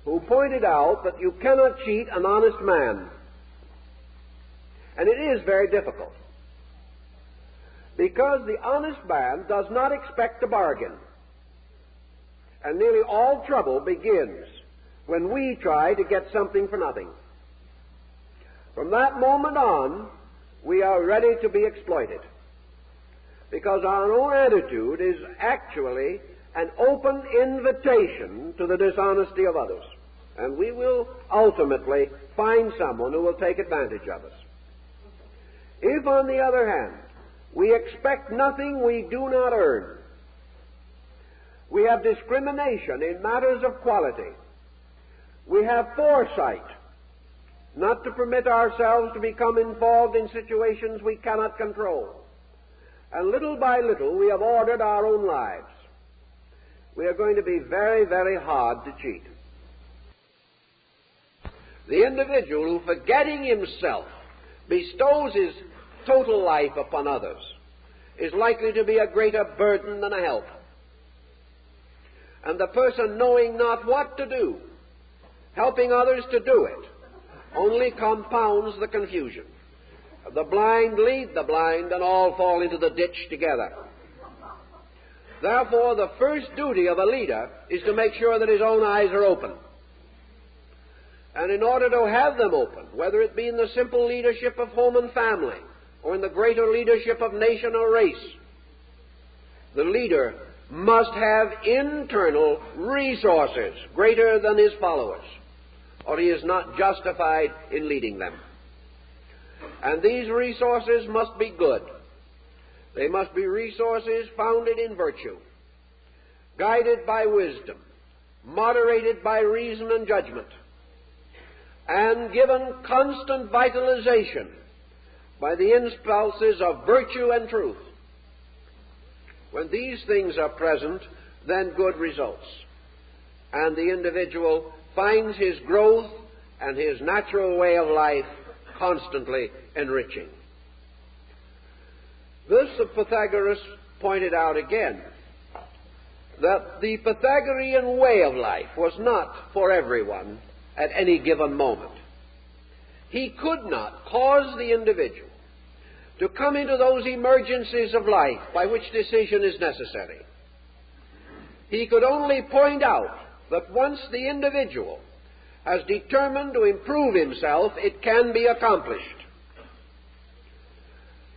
who pointed out that you cannot cheat an honest man. And it is very difficult. Because the honest man does not expect a bargain. And nearly all trouble begins when we try to get something for nothing. From that moment on, we are ready to be exploited. Because our own attitude is actually an open invitation to the dishonesty of others. And we will ultimately find someone who will take advantage of us. If, on the other hand, we expect nothing we do not earn. We have discrimination in matters of quality. We have foresight not to permit ourselves to become involved in situations we cannot control. And little by little, we have ordered our own lives. We are going to be very, very hard to cheat. The individual who, forgetting himself, bestows his total life upon others is likely to be a greater burden than a help. And the person knowing not what to do, helping others to do it, only compounds the confusion. The blind lead the blind, and all fall into the ditch together. Therefore, the first duty of a leader is to make sure that his own eyes are open. And in order to have them open, whether it be in the simple leadership of home and family, or in the greater leadership of nation or race. The leader must have internal resources greater than his followers, or he is not justified in leading them. And these resources must be good. They must be resources founded in virtue, guided by wisdom, moderated by reason and judgment, and given constant vitalization by the impulses of virtue and truth. When these things are present, then good results. And the individual finds his growth and his natural way of life constantly enriching. This the Pythagoras pointed out again that the Pythagorean way of life was not for everyone at any given moment. He could not cause the individual to come into those emergencies of life by which decision is necessary. He could only point out that once the individual has determined to improve himself, it can be accomplished.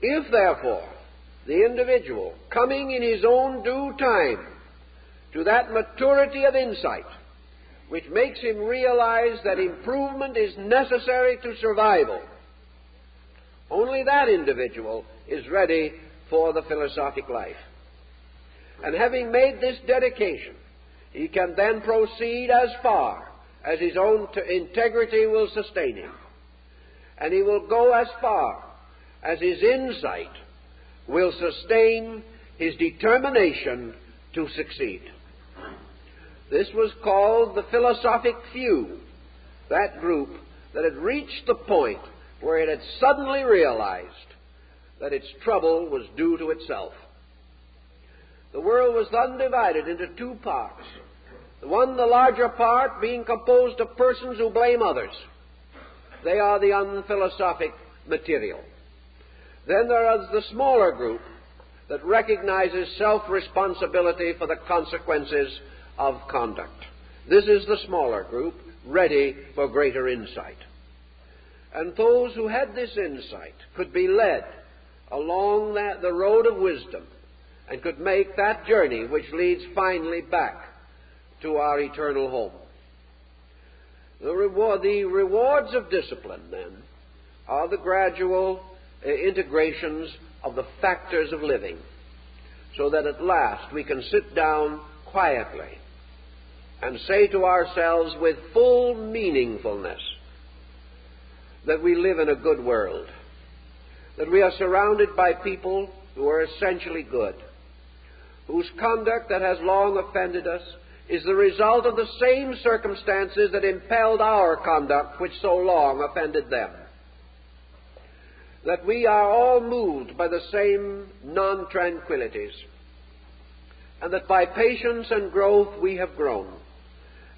If, therefore, the individual, coming in his own due time to that maturity of insight which makes him realize that improvement is necessary to survival, only that individual is ready for the philosophic life. And having made this dedication, he can then proceed as far as his own integrity will sustain him. And he will go as far as his insight will sustain his determination to succeed. This was called the philosophic few, that group that had reached the point where it had suddenly realized that its trouble was due to itself. The world was then divided into two parts. The one, the larger part, being composed of persons who blame others. They are the unphilosophic material. Then there is the smaller group that recognizes self responsibility for the consequences of conduct. This is the smaller group, ready for greater insight. And those who had this insight could be led along that, the road of wisdom and could make that journey which leads finally back to our eternal home. The, reward, the rewards of discipline, then, are the gradual uh, integrations of the factors of living, so that at last we can sit down quietly and say to ourselves with full meaningfulness that we live in a good world, that we are surrounded by people who are essentially good, whose conduct that has long offended us is the result of the same circumstances that impelled our conduct which so long offended them. That we are all moved by the same non tranquillities, and that by patience and growth we have grown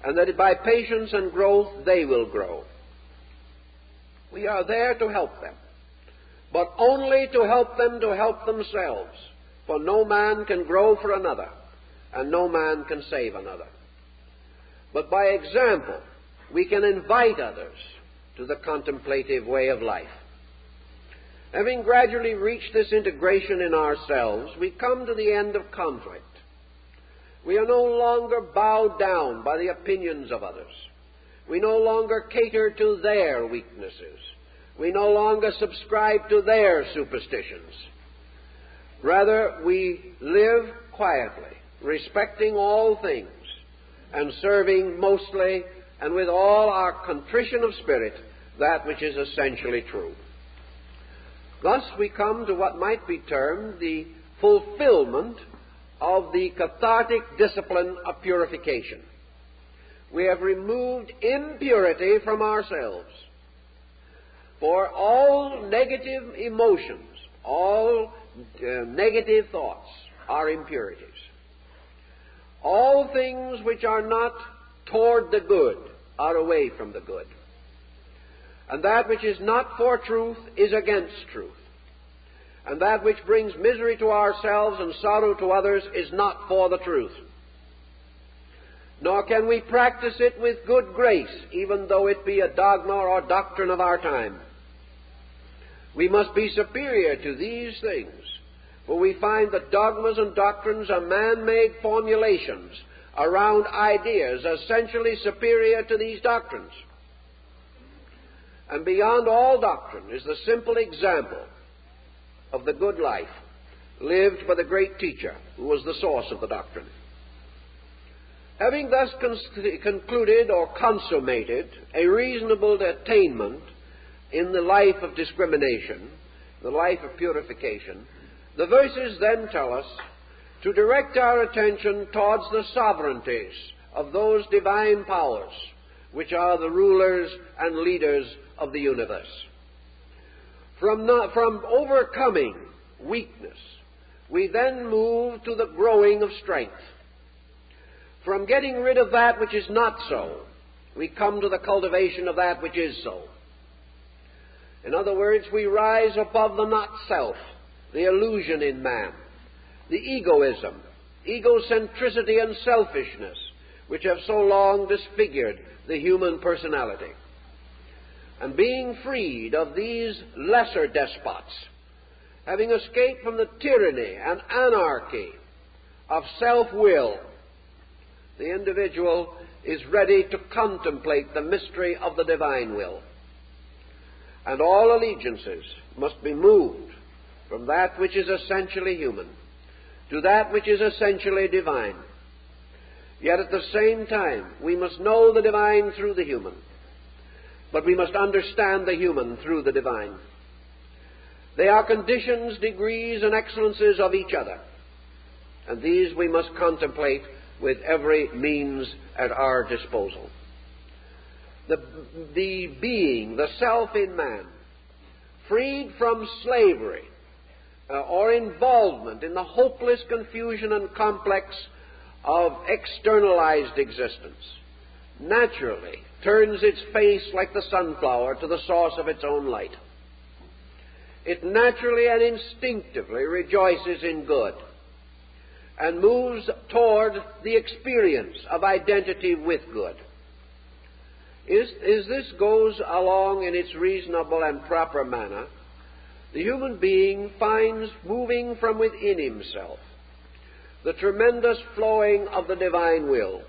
and that by patience and growth they will grow. We are there to help them, but only to help them to help themselves, for no man can grow for another, and no man can save another. But by example, we can invite others to the contemplative way of life. Having gradually reached this integration in ourselves, we come to the end of conflict. We are no longer bowed down by the opinions of others. We no longer cater to their weaknesses. We no longer subscribe to their superstitions. Rather, we live quietly, respecting all things, and serving mostly and with all our contrition of spirit that which is essentially true. Thus, we come to what might be termed the fulfillment of the cathartic discipline of purification. We have removed impurity from ourselves. For all negative emotions, all uh, negative thoughts are impurities. All things which are not toward the good are away from the good. And that which is not for truth is against truth and that which brings misery to ourselves and sorrow to others is not for the truth. Nor can we practice it with good grace, even though it be a dogma or doctrine of our time. We must be superior to these things For we find that dogmas and doctrines are man made formulations around ideas essentially superior to these doctrines. And beyond all doctrine is the simple example of the good life lived by the great teacher who was the source of the doctrine. Having thus con- concluded or consummated a reasonable attainment in the life of discrimination, the life of purification, the verses then tell us to direct our attention towards the sovereignties of those divine powers which are the rulers and leaders of the universe. From, not, from overcoming weakness, we then move to the growing of strength. From getting rid of that which is not so, we come to the cultivation of that which is so. In other words, we rise above the not self, the illusion in man, the egoism, egocentricity, and selfishness which have so long disfigured the human personality. And being freed of these lesser despots, having escaped from the tyranny and anarchy of self will, the individual is ready to contemplate the mystery of the divine will. And all allegiances must be moved from that which is essentially human to that which is essentially divine. Yet at the same time, we must know the divine through the human, but we must understand the human through the divine. They are conditions, degrees, and excellences of each other, and these we must contemplate with every means at our disposal. The, the being, the self in man, freed from slavery uh, or involvement in the hopeless confusion and complex of externalized existence, naturally turns its face like the sunflower to the source of its own light. It naturally and instinctively rejoices in good and moves toward the experience of identity with good. Is, is this goes along in its reasonable and proper manner, the human being finds moving from within himself the tremendous flowing of the divine will.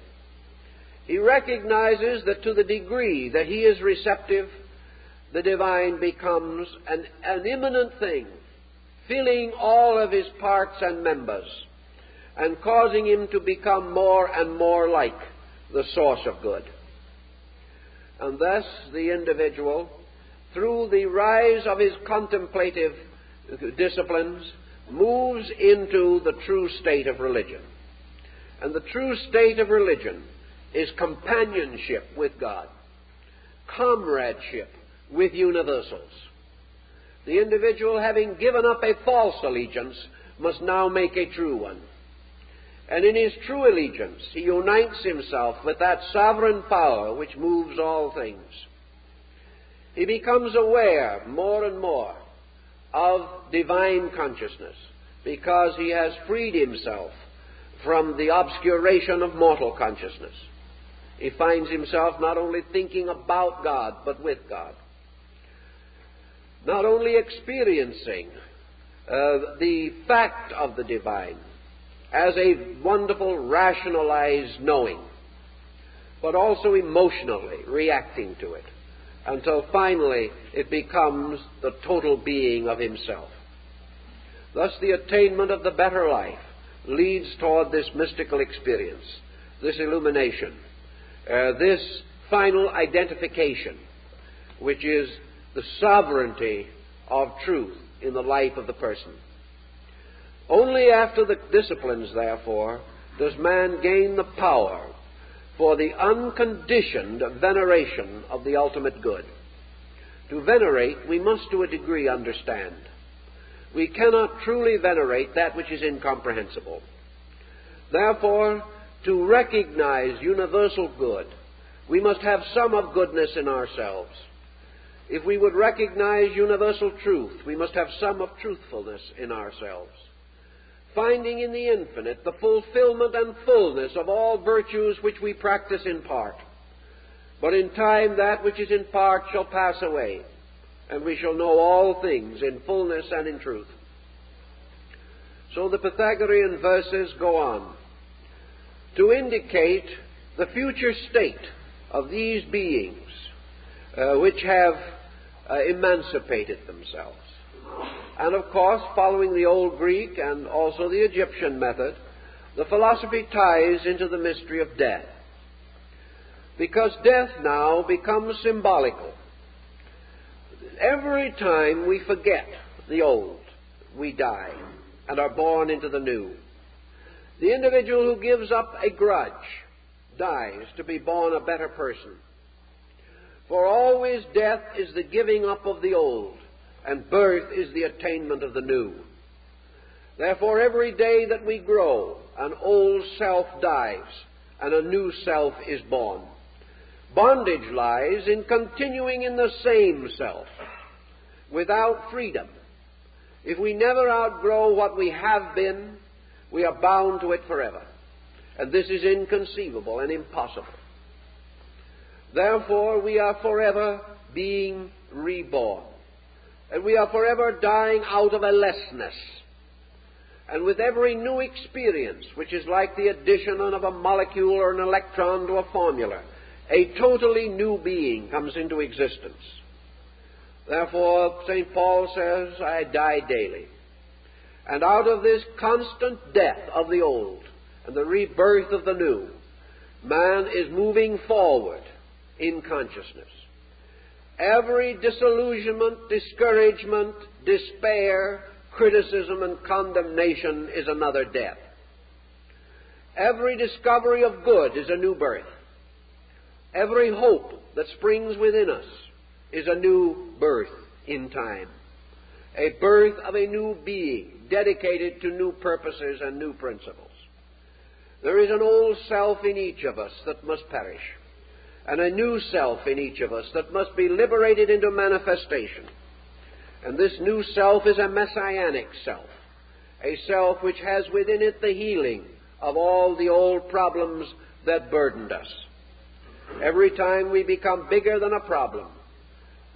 He recognizes that to the degree that he is receptive, the divine becomes an, an immanent thing, filling all of his parts and members, and causing him to become more and more like the source of good. And thus the individual through the rise of his contemplative disciplines, moves into the true state of religion. And the true state of religion is companionship with God, comradeship with universals. The individual, having given up a false allegiance, must now make a true one. And in his true allegiance, he unites himself with that sovereign power which moves all things he becomes aware more and more of divine consciousness because he has freed himself from the obscuration of mortal consciousness. He finds himself not only thinking about God, but with God. Not only experiencing uh, the fact of the divine as a wonderful rationalized knowing, but also emotionally reacting to it until finally it becomes the total being of himself. Thus, the attainment of the better life leads toward this mystical experience, this illumination, uh, this final identification, which is the sovereignty of truth in the life of the person. Only after the disciplines, therefore, does man gain the power for the unconditioned veneration of the ultimate good. To venerate, we must to a degree understand. We cannot truly venerate that which is incomprehensible. Therefore, to recognize universal good, we must have some of goodness in ourselves. If we would recognize universal truth, we must have some of truthfulness in ourselves finding in the infinite the fulfillment and fullness of all virtues which we practice in part. But in time that which is in part shall pass away, and we shall know all things in fullness and in truth. So the Pythagorean verses go on to indicate the future state of these beings uh, which have uh, emancipated themselves. And of course, following the Old Greek and also the Egyptian method, the philosophy ties into the mystery of death. Because death now becomes symbolical. Every time we forget the old, we die and are born into the new. The individual who gives up a grudge dies to be born a better person. For always death is the giving up of the old, and birth is the attainment of the new. Therefore, every day that we grow, an old self dies, and a new self is born. Bondage lies in continuing in the same self, without freedom. If we never outgrow what we have been, we are bound to it forever. And this is inconceivable and impossible. Therefore, we are forever being reborn. And we are forever dying out of a lessness. And with every new experience, which is like the addition of a molecule or an electron to a formula, a totally new being comes into existence. Therefore, St. Paul says, I die daily. And out of this constant death of the old and the rebirth of the new, man is moving forward in consciousness. Every disillusionment, discouragement, despair, criticism, and condemnation is another death. Every discovery of good is a new birth. Every hope that springs within us is a new birth in time. A birth of a new being dedicated to new purposes and new principles. There is an old self in each of us that must perish and a new self in each of us that must be liberated into manifestation. And this new self is a messianic self, a self which has within it the healing of all the old problems that burdened us. Every time we become bigger than a problem,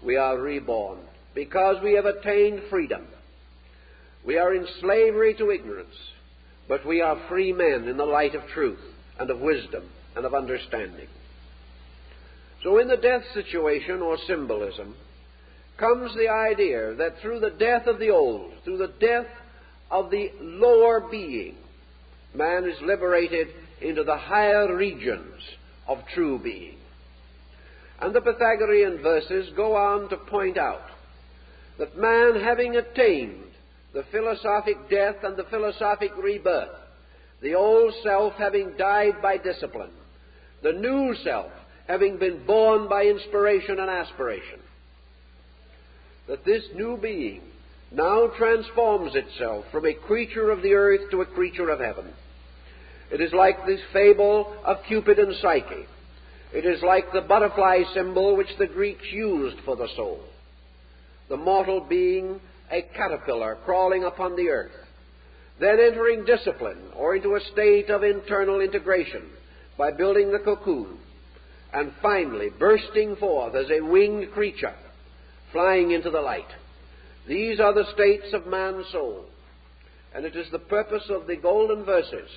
we are reborn because we have attained freedom. We are in slavery to ignorance, but we are free men in the light of truth and of wisdom and of understanding. So, in the death situation or symbolism, comes the idea that through the death of the old, through the death of the lower being, man is liberated into the higher regions of true being. And the Pythagorean verses go on to point out that man, having attained the philosophic death and the philosophic rebirth, the old self having died by discipline, the new self having been born by inspiration and aspiration. That this new being now transforms itself from a creature of the earth to a creature of heaven. It is like this fable of Cupid and Psyche. It is like the butterfly symbol which the Greeks used for the soul. The mortal being, a caterpillar crawling upon the earth, then entering discipline or into a state of internal integration by building the cocoon, and finally bursting forth as a winged creature, flying into the light. These are the states of man's soul. And it is the purpose of the golden verses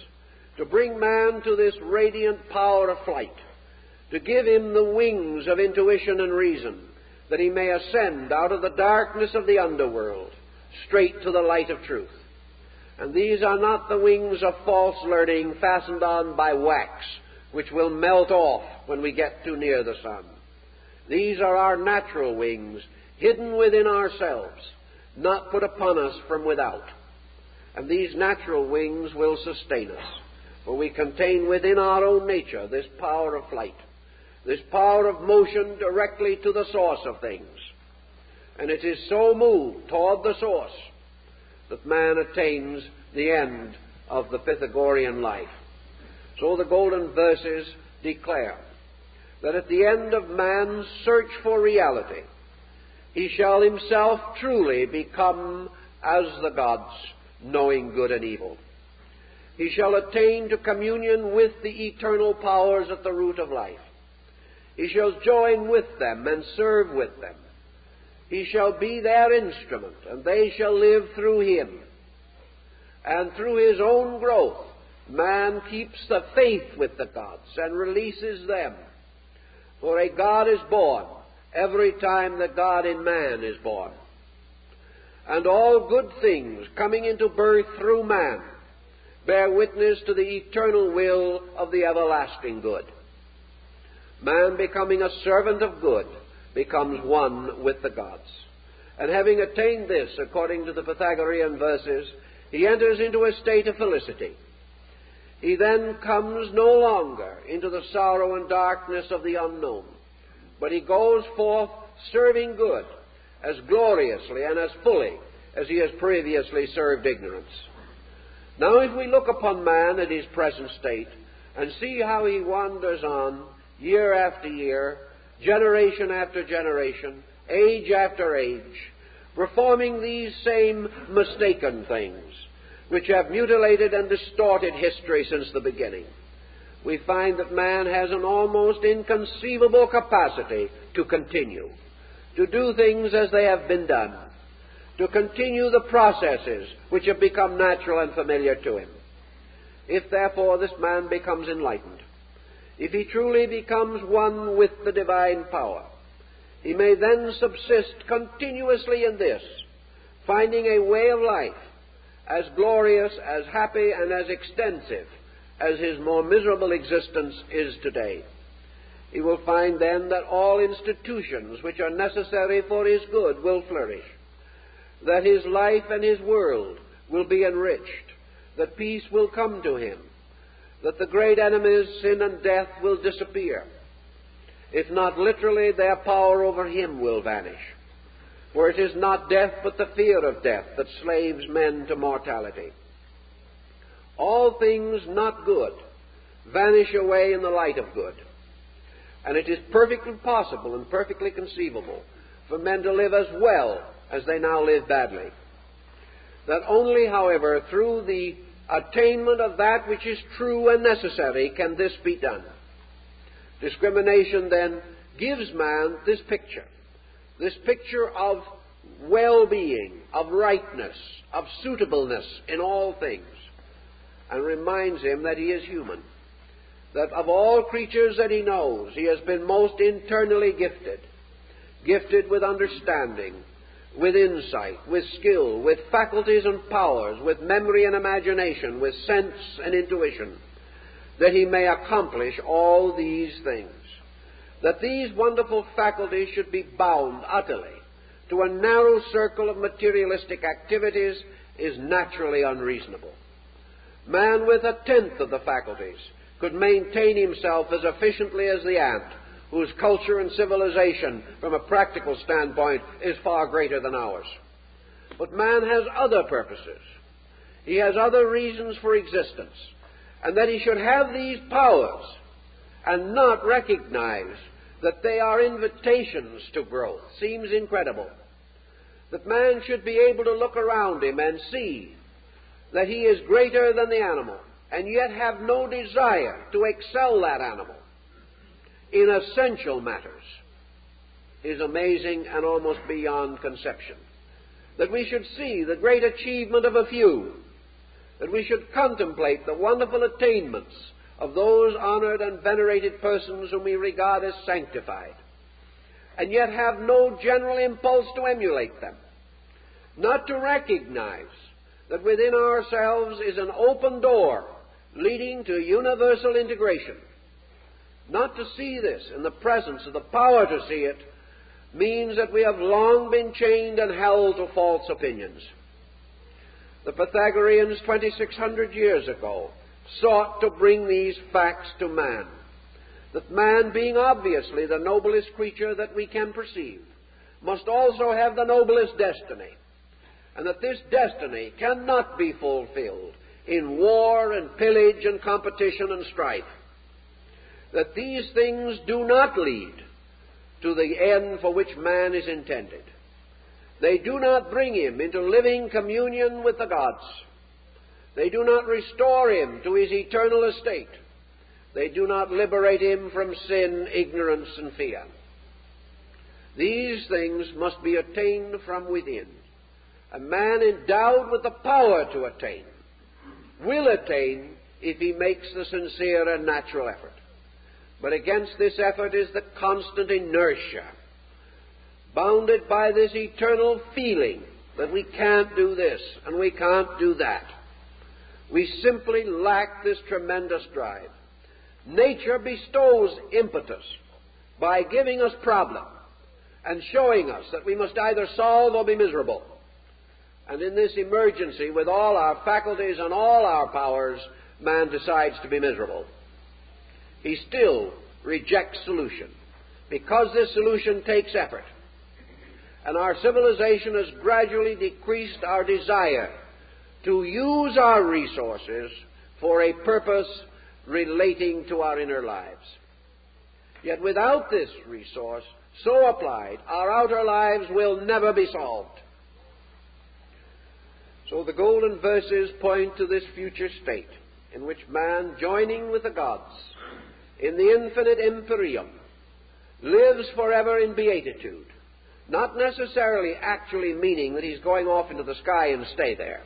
to bring man to this radiant power of flight, to give him the wings of intuition and reason, that he may ascend out of the darkness of the underworld straight to the light of truth. And these are not the wings of false learning fastened on by wax which will melt off when we get too near the sun. These are our natural wings, hidden within ourselves, not put upon us from without. And these natural wings will sustain us, for we contain within our own nature this power of flight, this power of motion directly to the source of things. And it is so moved toward the source that man attains the end of the Pythagorean life. So the golden verses declare that at the end of man's search for reality, he shall himself truly become as the gods, knowing good and evil. He shall attain to communion with the eternal powers at the root of life. He shall join with them and serve with them. He shall be their instrument, and they shall live through him. and through his own growth, man keeps the faith with the gods and releases them. For a God is born every time the God in man is born. And all good things coming into birth through man bear witness to the eternal will of the everlasting good. Man becoming a servant of good becomes one with the gods. And having attained this, according to the Pythagorean verses, he enters into a state of felicity. He then comes no longer into the sorrow and darkness of the unknown, but he goes forth serving good as gloriously and as fully as he has previously served ignorance. Now, if we look upon man at his present state and see how he wanders on year after year, generation after generation, age after age, performing these same mistaken things, which have mutilated and distorted history since the beginning, we find that man has an almost inconceivable capacity to continue, to do things as they have been done, to continue the processes which have become natural and familiar to him. If therefore this man becomes enlightened, if he truly becomes one with the divine power, he may then subsist continuously in this, finding a way of life as glorious, as happy, and as extensive as his more miserable existence is today. He will find then that all institutions which are necessary for his good will flourish that his life and his world will be enriched, that peace will come to him, that the great enemies, sin and death, will disappear. If not literally, their power over him will vanish. For it is not death, but the fear of death that slaves men to mortality. All things not good vanish away in the light of good. And it is perfectly possible and perfectly conceivable for men to live as well as they now live badly. That only, however, through the attainment of that which is true and necessary can this be done. Discrimination then gives man this picture, this picture of well being, of rightness, of suitableness in all things, and reminds him that he is human. That of all creatures that he knows, he has been most internally gifted, gifted with understanding, with insight, with skill, with faculties and powers, with memory and imagination, with sense and intuition, that he may accomplish all these things. That these wonderful faculties should be bound utterly to a narrow circle of materialistic activities is naturally unreasonable. Man with a tenth of the faculties could maintain himself as efficiently as the ant whose culture and civilization, from a practical standpoint, is far greater than ours. But man has other purposes. He has other reasons for existence. And that he should have these powers and not recognize that they are invitations to growth seems incredible. That man should be able to look around him and see that he is greater than the animal and yet have no desire to excel that animal in essential matters is amazing and almost beyond conception. That we should see the great achievement of a few, that we should contemplate the wonderful attainments of those honored and venerated persons whom we regard as sanctified, and yet have no general impulse to emulate them, not to recognize that within ourselves is an open door leading to universal integration not to see this in the presence of the power to see it means that we have long been chained and held to false opinions. The Pythagoreans 2600 years ago sought to bring these facts to man. That man, being obviously the noblest creature that we can perceive, must also have the noblest destiny. And that this destiny cannot be fulfilled in war and pillage and competition and strife that these things do not lead to the end for which man is intended. They do not bring him into living communion with the gods. They do not restore him to his eternal estate. They do not liberate him from sin, ignorance, and fear. These things must be attained from within. A man endowed with the power to attain will attain if he makes the sincere and natural effort. But against this effort is the constant inertia, bounded by this eternal feeling that we can't do this and we can't do that. We simply lack this tremendous drive. Nature bestows impetus by giving us problem and showing us that we must either solve or be miserable. And in this emergency, with all our faculties and all our powers, man decides to be miserable. He still rejects solution because this solution takes effort. And our civilization has gradually decreased our desire to use our resources for a purpose relating to our inner lives. Yet without this resource, so applied, our outer lives will never be solved. So the golden verses point to this future state in which man, joining with the gods in the infinite empyrean, lives forever in beatitude, not necessarily actually meaning that he's going off into the sky and stay there,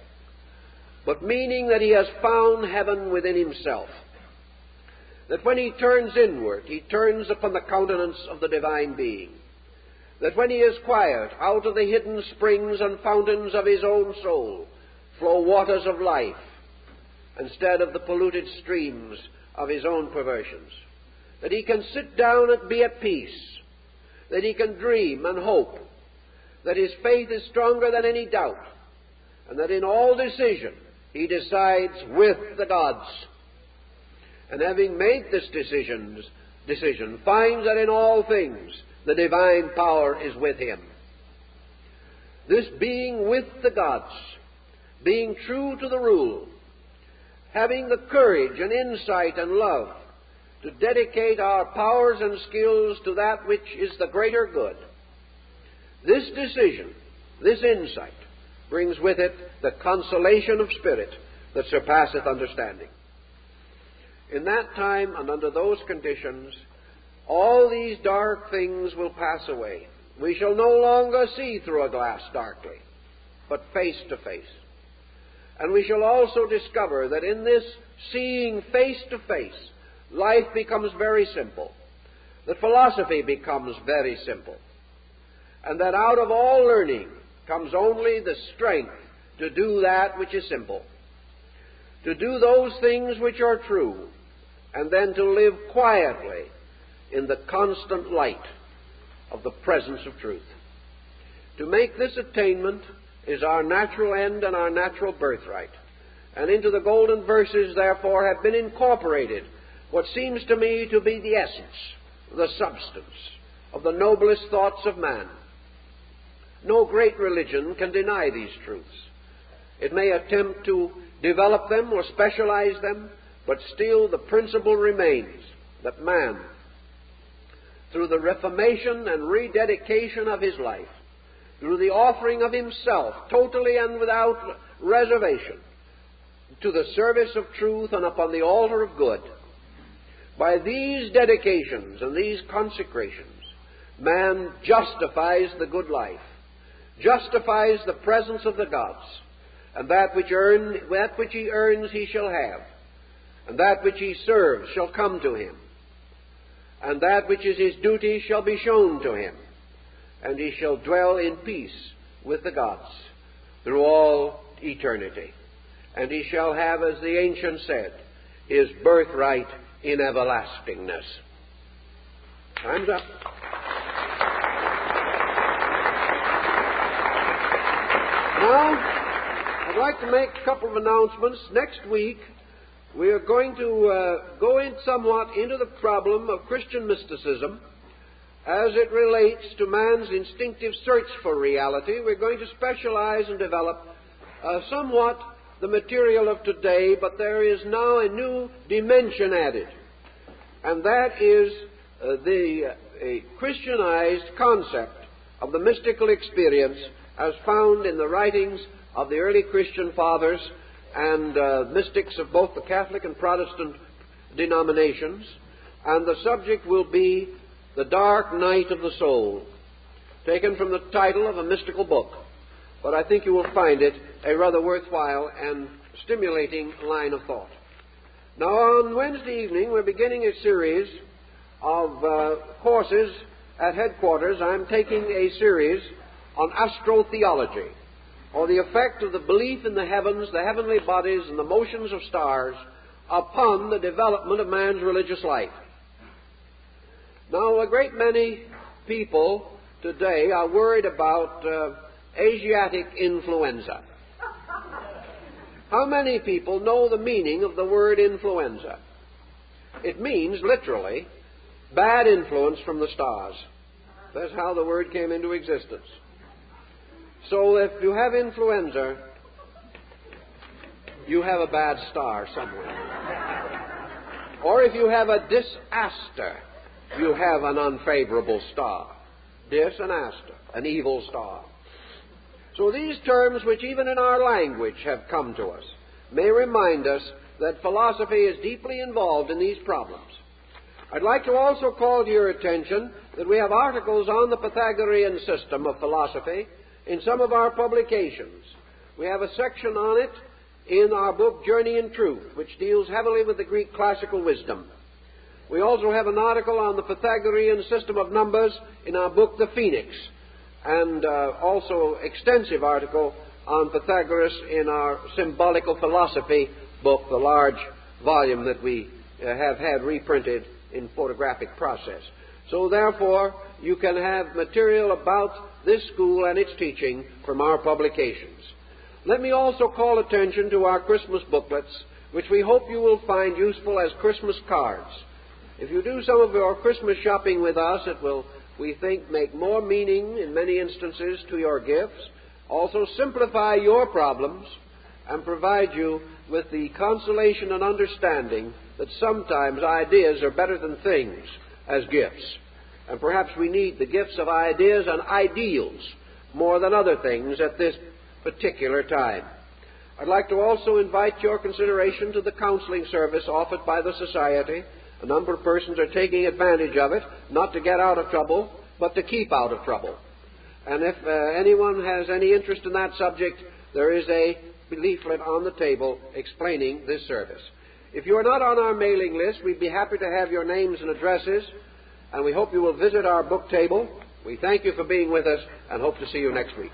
but meaning that he has found heaven within himself. That when he turns inward, he turns upon the countenance of the divine being. That when he is quiet, out of the hidden springs and fountains of his own soul flow waters of life, instead of the polluted streams of his own perversions. That he can sit down and be at peace. That he can dream and hope. That his faith is stronger than any doubt. And that in all decision he decides with the gods. And having made this decision, decision, finds that in all things the divine power is with him. This being with the gods, being true to the rule, having the courage and insight and love to dedicate our powers and skills to that which is the greater good. This decision, this insight, brings with it the consolation of spirit that surpasseth understanding. In that time and under those conditions, all these dark things will pass away. We shall no longer see through a glass darkly, but face to face. And we shall also discover that in this seeing face to face, life becomes very simple, that philosophy becomes very simple, and that out of all learning comes only the strength to do that which is simple, to do those things which are true, and then to live quietly in the constant light of the presence of truth. To make this attainment is our natural end and our natural birthright. And into the golden verses, therefore, have been incorporated what seems to me to be the essence, the substance of the noblest thoughts of man. No great religion can deny these truths. It may attempt to develop them or specialize them, but still the principle remains that man, through the reformation and rededication of his life, through the offering of himself, totally and without reservation, to the service of truth and upon the altar of good. By these dedications and these consecrations, man justifies the good life, justifies the presence of the gods, and that which, earn, that which he earns he shall have, and that which he serves shall come to him, and that which is his duty shall be shown to him and he shall dwell in peace with the gods through all eternity. And he shall have, as the ancient said, his birthright in everlastingness. Time's up. Now, I'd like to make a couple of announcements. Next week, we are going to uh, go in somewhat into the problem of Christian mysticism as it relates to man's instinctive search for reality, we're going to specialize and develop uh, somewhat the material of today, but there is now a new dimension added, and that is uh, the uh, Christianized concept of the mystical experience as found in the writings of the early Christian fathers and uh, mystics of both the Catholic and Protestant denominations, and the subject will be the Dark Night of the Soul, taken from the title of a mystical book. But I think you will find it a rather worthwhile and stimulating line of thought. Now, on Wednesday evening, we're beginning a series of uh, courses at headquarters. I'm taking a series on astrotheology, or the effect of the belief in the heavens, the heavenly bodies, and the motions of stars upon the development of man's religious life. Now, a great many people today are worried about uh, Asiatic influenza. How many people know the meaning of the word influenza? It means, literally, bad influence from the stars. That's how the word came into existence. So if you have influenza, you have a bad star somewhere. Or if you have a disaster, you have an unfavorable star. Dis and aster, an evil star. So these terms, which even in our language have come to us, may remind us that philosophy is deeply involved in these problems. I'd like to also call to your attention that we have articles on the Pythagorean system of philosophy in some of our publications. We have a section on it in our book Journey in Truth, which deals heavily with the Greek classical wisdom. We also have an article on the Pythagorean system of numbers in our book, The Phoenix, and uh, also extensive article on Pythagoras in our Symbolical Philosophy book, the large volume that we uh, have had reprinted in photographic process. So therefore, you can have material about this school and its teaching from our publications. Let me also call attention to our Christmas booklets, which we hope you will find useful as Christmas cards. If you do some of your Christmas shopping with us, it will, we think, make more meaning in many instances to your gifts, also simplify your problems, and provide you with the consolation and understanding that sometimes ideas are better than things as gifts. And perhaps we need the gifts of ideas and ideals more than other things at this particular time. I'd like to also invite your consideration to the counseling service offered by the Society a number of persons are taking advantage of it, not to get out of trouble, but to keep out of trouble. And if uh, anyone has any interest in that subject, there is a leaflet on the table explaining this service. If you are not on our mailing list, we'd be happy to have your names and addresses, and we hope you will visit our book table. We thank you for being with us and hope to see you next week.